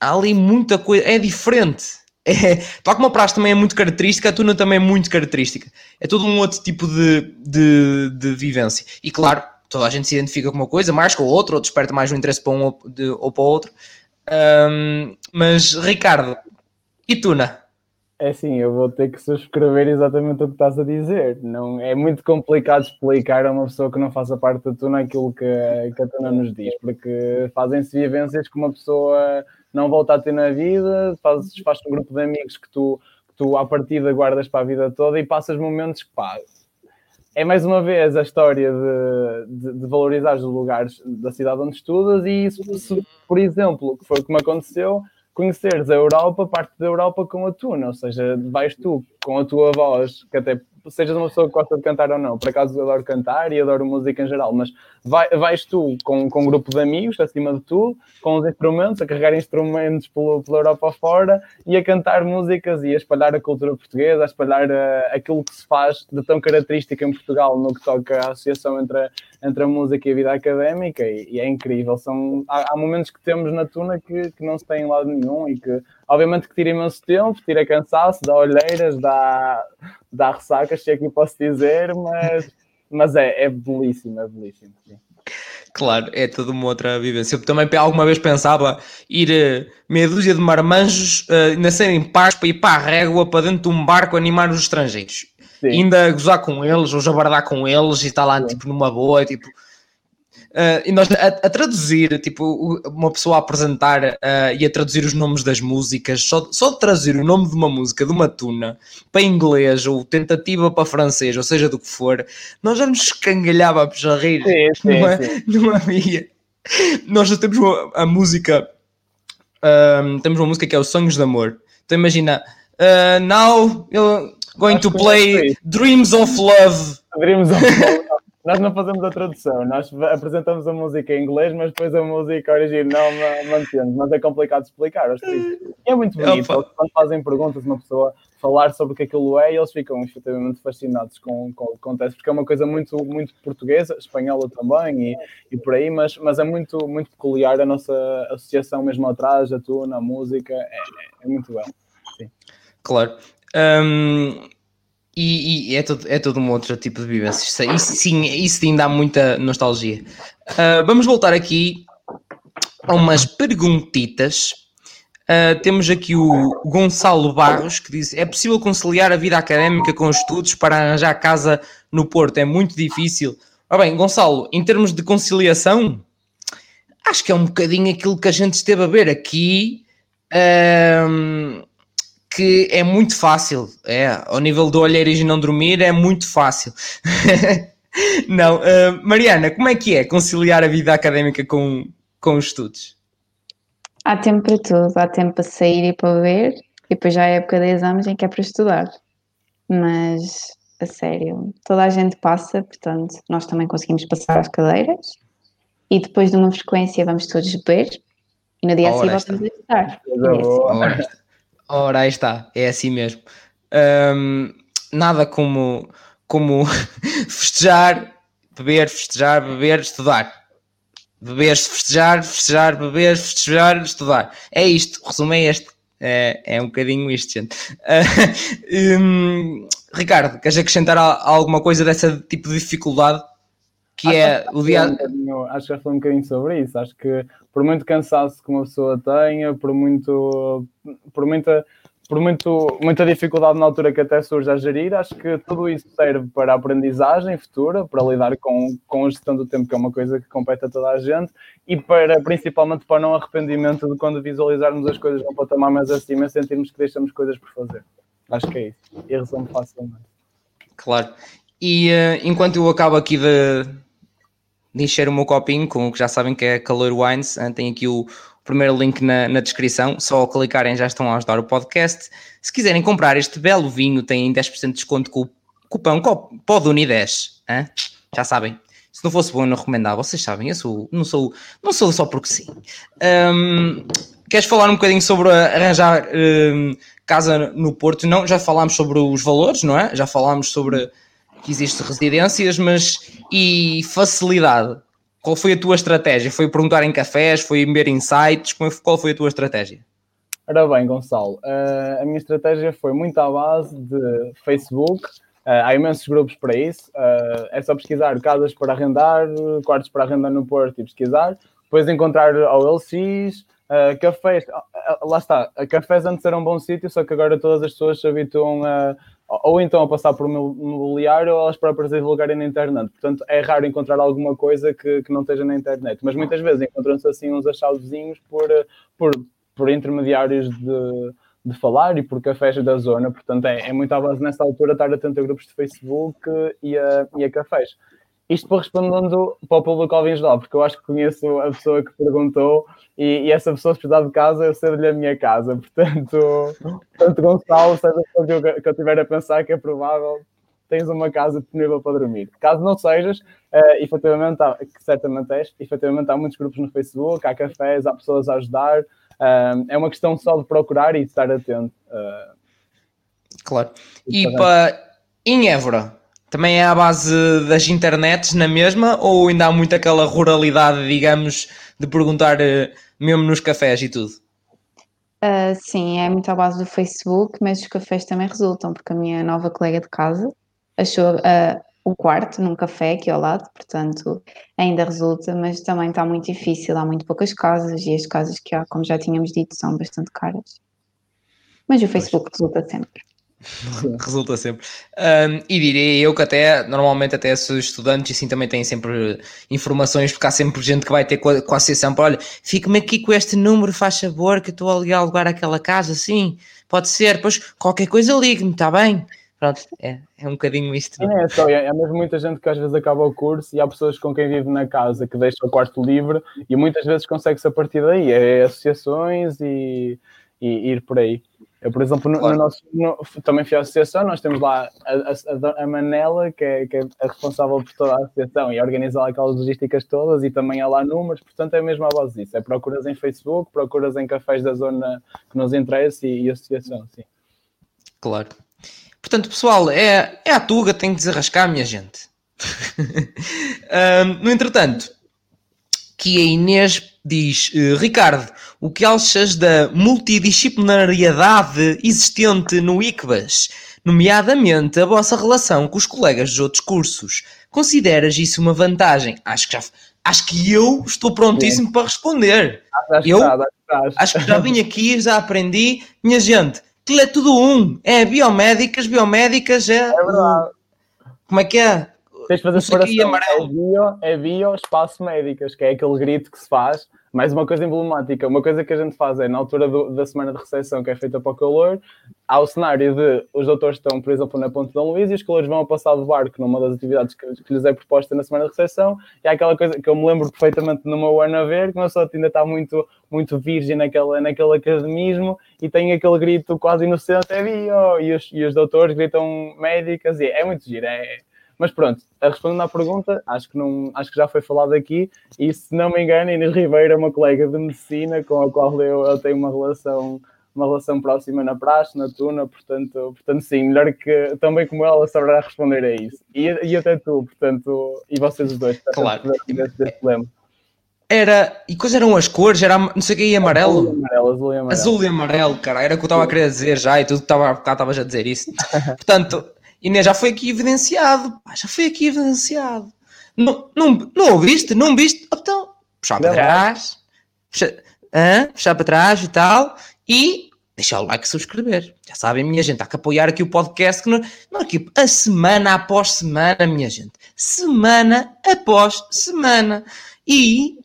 há ali muita coisa, é diferente. É, tal como a praxe também é muito característica, a tuna também é muito característica. É todo um outro tipo de, de, de vivência. E claro, toda a gente se identifica com uma coisa, mais com a outra, ou desperta mais um interesse para um ou, de, ou para o outro. Um, mas, Ricardo, e Tuna? É assim, eu vou ter que subscrever exatamente o que estás a dizer. Não, é muito complicado explicar a uma pessoa que não faça parte da Tuna aquilo que, que a Tuna nos diz, porque fazem-se vivências que uma pessoa não volta a ter na vida, fazes, faz um grupo de amigos que tu, que tu à partida guardas para a vida toda e passas momentos que pá, é mais uma vez a história de, de, de valorizar os lugares da cidade onde estudas e isso, por exemplo, que foi o que me aconteceu, conheceres a Europa, parte da Europa com a tuna, ou seja, vais tu com a tua voz, que até sejas uma pessoa que gosta de cantar ou não, por acaso eu adoro cantar e adoro música em geral, mas vai, vais tu com, com um grupo de amigos, acima de tudo, com os instrumentos, a carregar instrumentos pelo, pela Europa fora e a cantar músicas e a espalhar a cultura portuguesa, a espalhar uh, aquilo que se faz de tão característico em Portugal no que toca à associação entre a, entre a música e a vida académica e, e é incrível. São, há, há, momentos que temos na Tuna que, que não se tem em lado nenhum e que obviamente que tira imenso tempo, tira cansaço, dá olheiras, dá, dá ressacas, se é que posso dizer, mas, mas é, é belíssimo, é belíssimo. Sim. Claro, é toda uma outra vivência. Eu também alguma vez pensava ir uh, meia dúzia de marmanjos uh, nascerem paz para ir para a régua, para dentro de um barco animar os estrangeiros. Sim. Ainda gozar com eles, ou jabardar com eles e estar lá tipo numa boa, tipo Uh, e nós a, a, traduzir, tipo, uma pessoa a apresentar uh, e a traduzir os nomes das músicas, só, só de traduzir o nome de uma música, de uma tuna, para inglês ou tentativa para francês, ou seja do que for, nós já nos escangalhávamos a rir. Sim, sim, não, é, sim. não havia. Nós já temos uma, a música, uh, temos uma música que é o Sonhos de Amor. Então imagina, now you're going Acho to play Dreams of Love. Dreams of Love. Nós não fazemos a tradução, nós apresentamos a música em inglês, mas depois a música original mantemos, mas é complicado de explicar. É muito bonito, quando fazem perguntas, uma pessoa falar sobre o que aquilo é, e eles ficam efetivamente fascinados com, com o que acontece, porque é uma coisa muito, muito portuguesa, espanhola também, e, e por aí, mas, mas é muito, muito peculiar a nossa associação mesmo atrás, a tuna, a música, é, é, é muito bom. Sim. Claro. Um e, e, é, todo, é todo um outro tipo de vivência. Isso, sim, isso sim dá muita nostalgia. Uh, vamos voltar aqui a umas perguntitas. Uh, temos aqui o Gonçalo Barros que diz: É possível conciliar a vida académica com os estudos para arranjar casa no Porto é muito difícil. Ora bem, Gonçalo, em termos de conciliação, acho que é um bocadinho aquilo que a gente esteve a ver aqui, um, que é muito fácil. É, ao nível do olhar e não dormir, é muito fácil. não, uh, Mariana, como é que é conciliar a vida académica com, com os estudos? Há tempo para tudo, há tempo para sair e para ver, e depois já é época de exames em que é para estudar. Mas, a sério, toda a gente passa, portanto, nós também conseguimos passar as cadeiras, e depois de uma frequência vamos todos beber, e no dia a voltamos a estudar. Ora, aí está, é assim mesmo. Um, nada como, como festejar, beber, festejar, beber, estudar beber, festejar, festejar, beber, festejar, estudar. É isto, resumo é este. É, é um bocadinho isto, gente. Uh, um, Ricardo, queres acrescentar alguma coisa dessa tipo de dificuldade? Que acho é que o dia. Um acho que já falei um bocadinho sobre isso. Acho que por muito cansaço que uma pessoa tenha, por muito. por muita por muito, muita dificuldade na altura que até surge a gerir, acho que tudo isso serve para a aprendizagem futura, para lidar com, com a gestão do tempo, que é uma coisa que compete a toda a gente, e para, principalmente para não arrependimento de quando visualizarmos as coisas num patamar mais acima, sentirmos que deixamos coisas por fazer. Acho que é isso. E resumo facilmente. Claro. E uh, enquanto eu acabo aqui de encher o meu copinho, com o que já sabem que é Calor Wines, uh, tem aqui o, primeiro link na, na, descrição, só ao clicarem já estão a ajudar o podcast. Se quiserem comprar este belo vinho, têm 10% de desconto com o cupão PODUNI10. Hein? Já sabem. Se não fosse bom, eu não recomendava. Vocês sabem, eu sou, não, sou, não sou só porque sim. Um, queres falar um bocadinho sobre arranjar um, casa no Porto? Não, já falámos sobre os valores, não é? Já falámos sobre que existe residências, mas e facilidade? Qual foi a tua estratégia? Foi perguntar em cafés? Foi ver insights? Qual foi a tua estratégia? Ora bem, Gonçalo, uh, a minha estratégia foi muito à base de Facebook. Uh, há imensos grupos para isso. Uh, é só pesquisar casas para arrendar, quartos para arrendar no Porto e pesquisar. Depois encontrar OLX, cafés. lá está, cafés antes era um bom sítio, só que agora todas as pessoas se habituam a, ou então a passar por um mobiliário ou elas próprias a divulgarem na internet. Portanto, é raro encontrar alguma coisa que, que não esteja na internet. Mas muitas vezes encontram-se assim uns achados vizinhos por, por, por intermediários de, de falar e por cafés da zona. Portanto, é, é muito à base nessa altura estar atento a grupos de Facebook e a, e a cafés. Isto para respondendo para o público ao geral, porque eu acho que conheço a pessoa que perguntou e, e essa pessoa se precisar de casa, eu cedo-lhe a minha casa. Portanto, portanto Gonçalo, seja o que eu, que eu tiver a pensar que é provável, tens uma casa disponível para dormir. Caso não sejas, uh, efetivamente, há, que certamente és, efetivamente há muitos grupos no Facebook, há cafés, há pessoas a ajudar. Uh, é uma questão só de procurar e de estar atento. Uh, claro. E para em Évora, também é à base das internets na mesma ou ainda há muito aquela ruralidade, digamos, de perguntar uh, mesmo nos cafés e tudo? Uh, sim, é muito à base do Facebook, mas os cafés também resultam, porque a minha nova colega de casa achou uh, o quarto num café aqui ao lado, portanto ainda resulta, mas também está muito difícil, há muito poucas casas e as casas que há, como já tínhamos dito, são bastante caras. Mas o Facebook pois. resulta sempre. Resulta sempre. Um, e diria eu que até, normalmente até os estudantes assim também têm sempre informações, porque há sempre gente que vai ter com a, com a associação para, olha, fica-me aqui com este número, faz favor, que estou a ligar lugar aquela casa, sim, pode ser, depois qualquer coisa ligue-me, está bem? Pronto, é, é um bocadinho isto. É, é, só, é, é mesmo muita gente que às vezes acaba o curso e há pessoas com quem vive na casa que deixa o quarto livre e muitas vezes consegue-se a partir daí, é associações e, e ir por aí. Eu, por exemplo, no, claro. no nosso, no, também fui à associação, nós temos lá a, a, a Manela, que é, que é, a responsável por toda a associação e a organizar aquelas logísticas todas e também há lá números, portanto é mesmo a base disso. É procuras em Facebook, procuras em cafés da zona que nos interessa e, e associação, sim. Claro. Portanto, pessoal, é, é a Tuga, tem que desarrascar, minha gente. um, no entretanto, que a Inês diz, uh, Ricardo, o que achas da multidisciplinariedade existente no ICBAS, nomeadamente a vossa relação com os colegas dos outros cursos? Consideras isso uma vantagem? Acho que já, acho que eu estou prontíssimo Sim. para responder. Acho eu acho, acho que já vim aqui, já aprendi. Minha gente, aquilo é tudo um. É biomédicas, biomédicas, é. É verdade. Como é que é? Tens de fazer separação. É bio, é bio, espaço médicas, que é aquele grito que se faz. Mais uma coisa emblemática. Uma coisa que a gente faz é, na altura do- da semana de recepção, que é feita para o calor, há o cenário de os doutores estão, por exemplo, na Ponte Dom Luís e os calores vão a passar de barco numa das atividades que, que lhes é proposta na semana de recepção. E há aquela coisa que eu me lembro perfeitamente no meu ano a ver, que uma pessoa ainda está muito, muito virgem naquela, naquele academismo e tem aquele grito quase inocente, é bio, e os, e os doutores gritam médicas, e é muito giro, é, mas pronto, a respondendo à pergunta, acho que, não, acho que já foi falado aqui, e se não me engano, Inês Ribeiro é uma colega de medicina com a qual eu, eu tenho uma relação, uma relação próxima na praxe, na tuna, portanto, portanto sim, melhor que também como ela saberá responder a isso. E, e até tu, portanto, e vocês os dois, Claro. desse, desse dilema. Era. E quais eram as cores? Era não sei o que, e Azul e amarelo? amarelo, azul e amarelo. Azul e amarelo, cara. Era o que eu estava a querer dizer já e tudo que estava há bocado estavas a dizer isso. Portanto, Inês, já foi aqui evidenciado. Pá, já foi aqui evidenciado. Não, não, não ouviste? Não viste? Então, puxar para trás. Puxar, hã? puxar para trás e tal. E deixar o like e subscrever. Já sabem, minha gente, há que apoiar aqui o podcast. Que não, não aqui, a semana após semana, minha gente. Semana após semana. E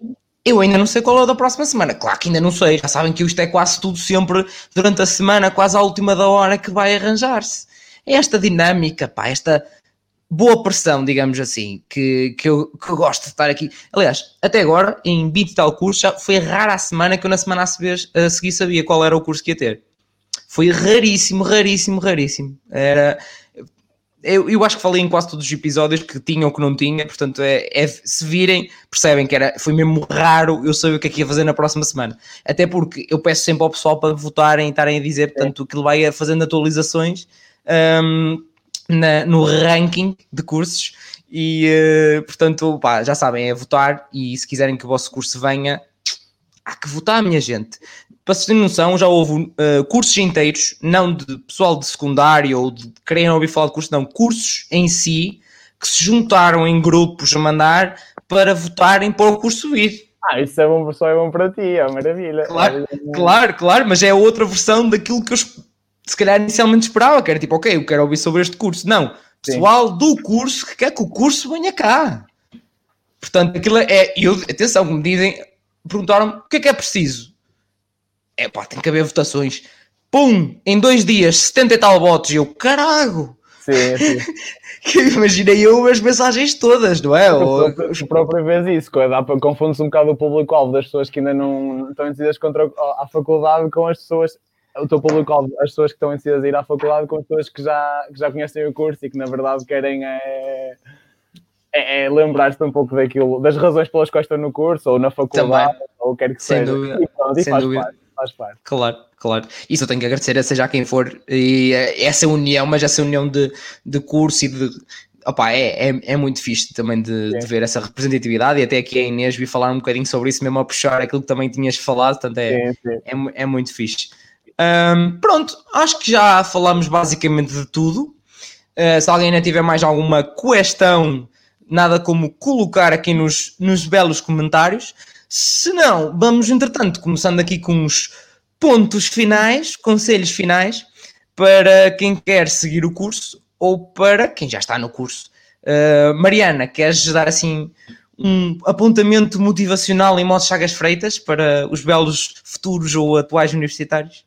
eu ainda não sei qual é o da próxima semana. Claro que ainda não sei. Já sabem que isto é quase tudo sempre durante a semana, quase à última da hora que vai arranjar-se. É esta dinâmica, pá, esta boa pressão, digamos assim, que, que, eu, que eu gosto de estar aqui. Aliás, até agora, em 20 e tal curso, já foi rara a semana que eu na semana a seguir, a seguir sabia qual era o curso que ia ter. Foi raríssimo, raríssimo, raríssimo. Era... Eu, eu acho que falei em quase todos os episódios que tinha ou que não tinha, portanto, é, é- se virem, percebem que era, foi mesmo raro eu saber o que é que ia fazer na próxima semana. Até porque eu peço sempre ao pessoal para votarem e estarem a dizer, portanto, que ele vai fazendo atualizações hum, na- no ranking de cursos e, eh, portanto, pá, já sabem, é votar e se quiserem que o vosso curso venha, há que votar, minha gente. Para vocês terem noção, já houve eh, cursos inteiros, não de pessoal de secundário ou de querem ouvir falar de cursos, não, cursos em si, que se juntaram em grupos a mandar para votarem para o curso vir. Ah, isso é bom, só é bom para ti, é maravilha. Claro, É- Claro, claro, mas é outra versão daquilo que eu se calhar inicialmente esperava, que era tipo, ok, eu quero ouvir sobre este curso. Não, pessoal do curso que quer que o curso venha cá. Portanto, aquilo é. Eu, atenção, me dizem, perguntaram o que é que é preciso. É pá, tem que haver votações. Pum! Em dois dias, 70 e tal votos. E eu, carago! Sim, sim. Que imaginei eu as mensagens todas, não é? Ou- O próprio- vês isso, para confunde-se um bocado o público-alvo das pessoas que ainda não estão indecidas contra a a faculdade com as pessoas, o teu público-alvo, as pessoas que estão indecidas a ir à faculdade com as pessoas que já, que já conhecem o curso e que na verdade querem é, é, é lembrar-se um pouco daquilo, das razões pelas quais estão no curso ou na faculdade ou quer que Sem seja. dúvida. E pronto, Sem dúvida. parte, faz parte. Claro, claro. Isso eu tenho que agradecer a seja quem for. E eh, essa união, mas essa união de, de curso e de. Opa, é, é, é muito fixe também de, de ver essa representatividade. E até aqui a Inês vi falar um bocadinho sobre isso, mesmo a puxar aquilo que também tinhas falado. Portanto, é, Sim, sim. é, é muito fixe. Ahm, pronto, acho que já falámos basicamente de tudo. Uh, se alguém ainda tiver mais alguma questão, nada como colocar aqui nos, nos belos comentários. Se não, vamos entretanto começando aqui com uns pontos finais, conselhos finais para quem quer seguir o curso ou para quem já está no curso. Uh, Mariana, queres dar assim um apontamento motivacional em modo Chagas Freitas para os belos futuros ou atuais universitários?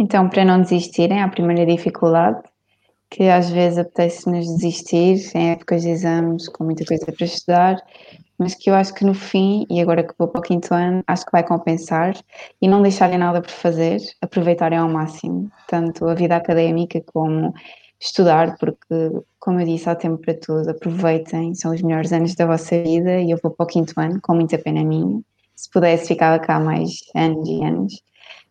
Então, para não desistirem à primeira dificuldade, que às vezes apetece-nos desistir em épocas de exames, com muita coisa para estudar, mas que eu acho que no fim, e agora que vou para o quinto ano, acho que vai compensar e não deixarem nada por fazer, aproveitarem ao máximo, tanto a vida académica como estudar, porque, como eu disse, há tempo para tudo, aproveitem, são os melhores anos da vossa vida e eu vou para o quinto ano, com muita pena minha. Se pudesse, ficava cá mais anos e anos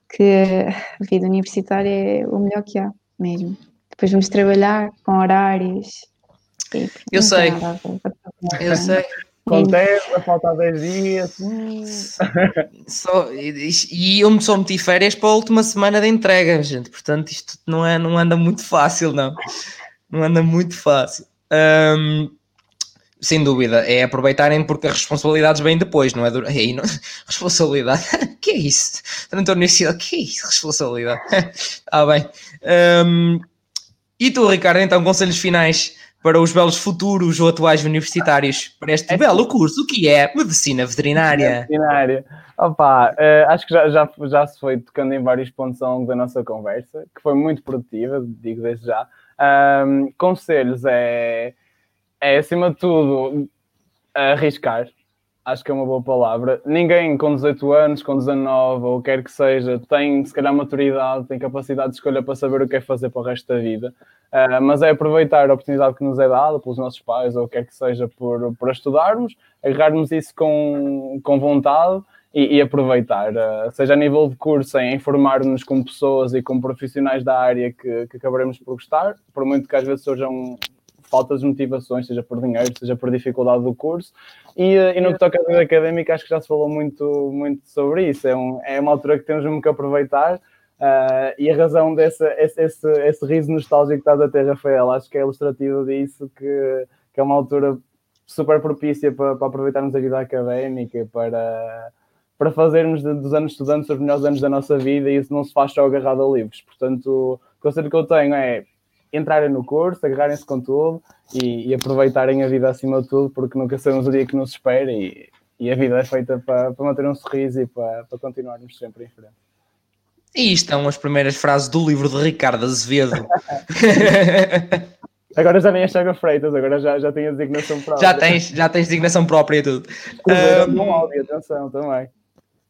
que a vida universitária é o melhor que há, mesmo. Depois vamos trabalhar com horários. e Eu sei. nada a ver. Eu sei. Acontece, a faltar 10 dias. hum. Só, e, e eu me só meti férias para a última semana de entrega, gente. Portanto, isto não, é, não anda muito fácil, não. Não anda muito fácil. Ahm, sem dúvida, é aproveitarem porque as responsabilidades vêm depois, não é? Ei, não- responsabilidade, que é isso? Durante a universidade, que é isso? Responsabilidade. Ah, bem. Ahm, e tu, Ricardo, então, conselhos finais para os belos futuros ou atuais universitários para este é belo curso, que é Medicina Veterinária. Veterinária. Opa, uh, acho que já, já, já se foi tocando em vários pontos ao longo da nossa conversa, que foi muito produtiva, digo desde já. Um, conselhos é, é, acima de tudo, arriscar. Acho que é uma boa palavra. Ninguém com 18 anos, com 19 ou quer que seja, tem se calhar maturidade, tem capacidade de escolha para saber o que é fazer para o resto da vida. Uh, mas é aproveitar a oportunidade que nos é dada pelos nossos pais ou quer que seja por, por estudarmos, agarrarmos isso com, com vontade e, e aproveitar, uh, seja a nível de curso, em informar-nos com pessoas e com profissionais da área que, que acabaremos por gostar, por muito que às vezes sejam faltas de motivações, seja por dinheiro, seja por dificuldade do curso. E, uh, e no que toca à vida académica, acho que já se falou muito, muito sobre isso. É, um, é uma altura que temos mesmo que aproveitar. Uh, e a razão desse esse, esse, esse riso nostálgico que estás a ter, Rafael, acho que é ilustrativo disso, que, que é uma altura super propícia para, para aproveitarmos a vida académica, para, para fazermos dos anos estudantes os melhores anos da nossa vida e isso não se faz só agarrado a livros. Portanto, o conselho que eu tenho é entrarem no curso, agarrarem-se com tudo e, e, aproveitarem a vida acima de tudo, porque nunca sabemos o dia que nos espera e, e a vida é feita para, para manter um sorriso e para, para continuarmos sempre em frente. E estão as primeiras frases do livro de Ricardo Azevedo. Agora já nem é Chaga Freitas, agora já, já tenho a designação própria. Já tens, já tens designação própria e tudo. É um bom áudio, atenção também.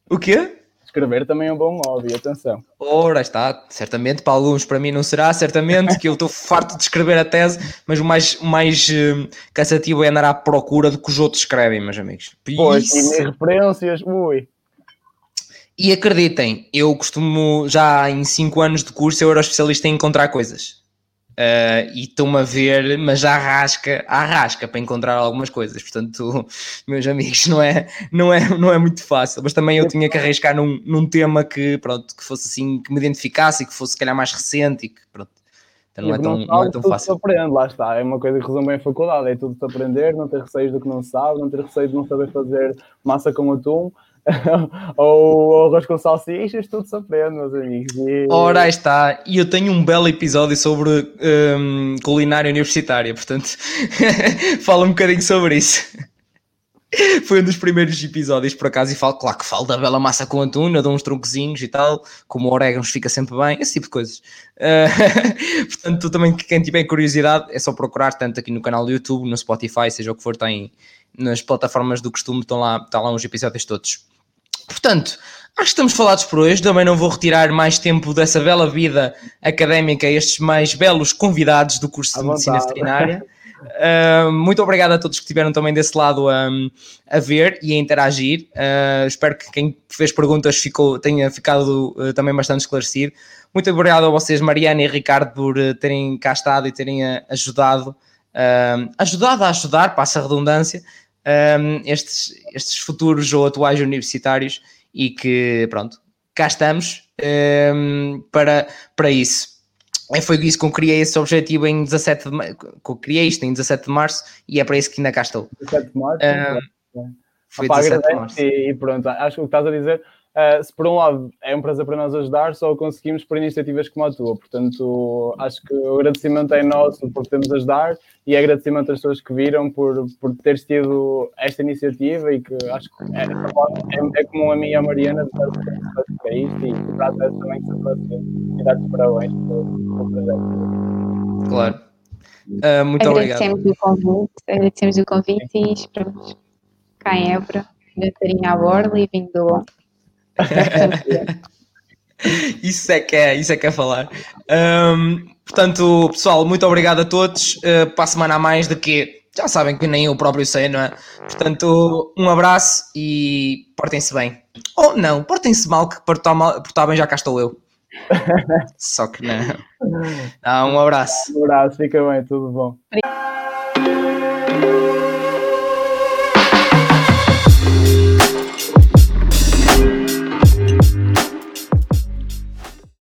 O quê? Escrever também é um bom hobby, atenção. Ora, está, certamente, para alguns, para mim não será, certamente, que eu estou farto de escrever a tese, mas o mais, o mais uh, cansativo é andar à procura do que os outros escrevem, meus amigos. Pois, e referências, ui. E acreditem, eu costumo, já em 5 anos de curso, eu era especialista em encontrar coisas. Uh, e estou-me a ver, mas já arrasca, arrasca para encontrar algumas coisas. Portanto, meus amigos, não é, não é, não é muito fácil. Mas também eu tinha que arriscar num, num tema que, pronto, que fosse assim, que me identificasse e que fosse, se calhar, mais recente e que, pronto. Então não, é tão, não, não é tão fácil. Se aprende, lá está. É uma coisa que resume bem a faculdade: é tudo se aprender, não ter receios do que não sabe, não ter receios de não saber fazer massa com atum ou arroz com salsichas, tudo se aprende, meus amigos. E... Ora, aí está. E eu tenho um belo episódio sobre um, culinária universitária, portanto, fala um bocadinho sobre isso. Foi um dos primeiros episódios, por acaso, e falo, claro que falo da bela massa com atum, eu dou uns troncozinhos e tal, como orégãos fica sempre bem, esse tipo de coisas. Uh, portanto, também quem tiver curiosidade é só procurar, tanto aqui no canal do YouTube, no Spotify, seja o que for, tem nas plataformas do costume, estão lá, estão lá uns episódios todos. Portanto, acho que estamos falados por hoje. Também não vou retirar mais tempo dessa bela vida académica a estes mais belos convidados do curso de Medicina Veterinária. Uh, muito obrigado a todos que estiveram também desse lado um, a ver e a interagir. Uh, espero que quem fez perguntas ficou, tenha ficado uh, também bastante esclarecido. Muito obrigado a vocês, Mariana e Ricardo, por terem cá estado e terem ajudado, ajudado a ajudar, passa a redundância, um, estes, estes futuros ou atuais universitários e que, pronto, cá estamos um, para, para isso. É, foi isso que eu criei esse objetivo em 17 de março, criei isto em 17 de março e é para isso que ainda cá estou. 17 de março? Um, foi Opa, 17 de março. E, e pronto, acho que o que estás a dizer Uh, se por um lado é um prazer para nós ajudar, só o conseguimos por iniciativas como a tua. Portanto, acho que o agradecimento é nosso por termos ajudar e é agradecimento às pessoas que viram por, por teres tido esta iniciativa e que acho que é, é, é como a mim e a Mariana de para isto e que trata também de se e dar-te parabéns pelo, projeto. Claro. Uh, muito agradecemos obrigado. O convite, agradecemos o convite e esperamos cá em Évora, na Tarinha à borda e vindo isso é que é, isso é que é falar. Um, portanto, pessoal, muito obrigado a todos. Uh, para a semana a mais de que já sabem que nem eu próprio sei, não é? Portanto, um abraço e portem-se bem. Ou não, portem-se mal, que portar, mal, portar bem já cá estou eu. Só que não. não um abraço. Um abraço, fica bem, tudo bom.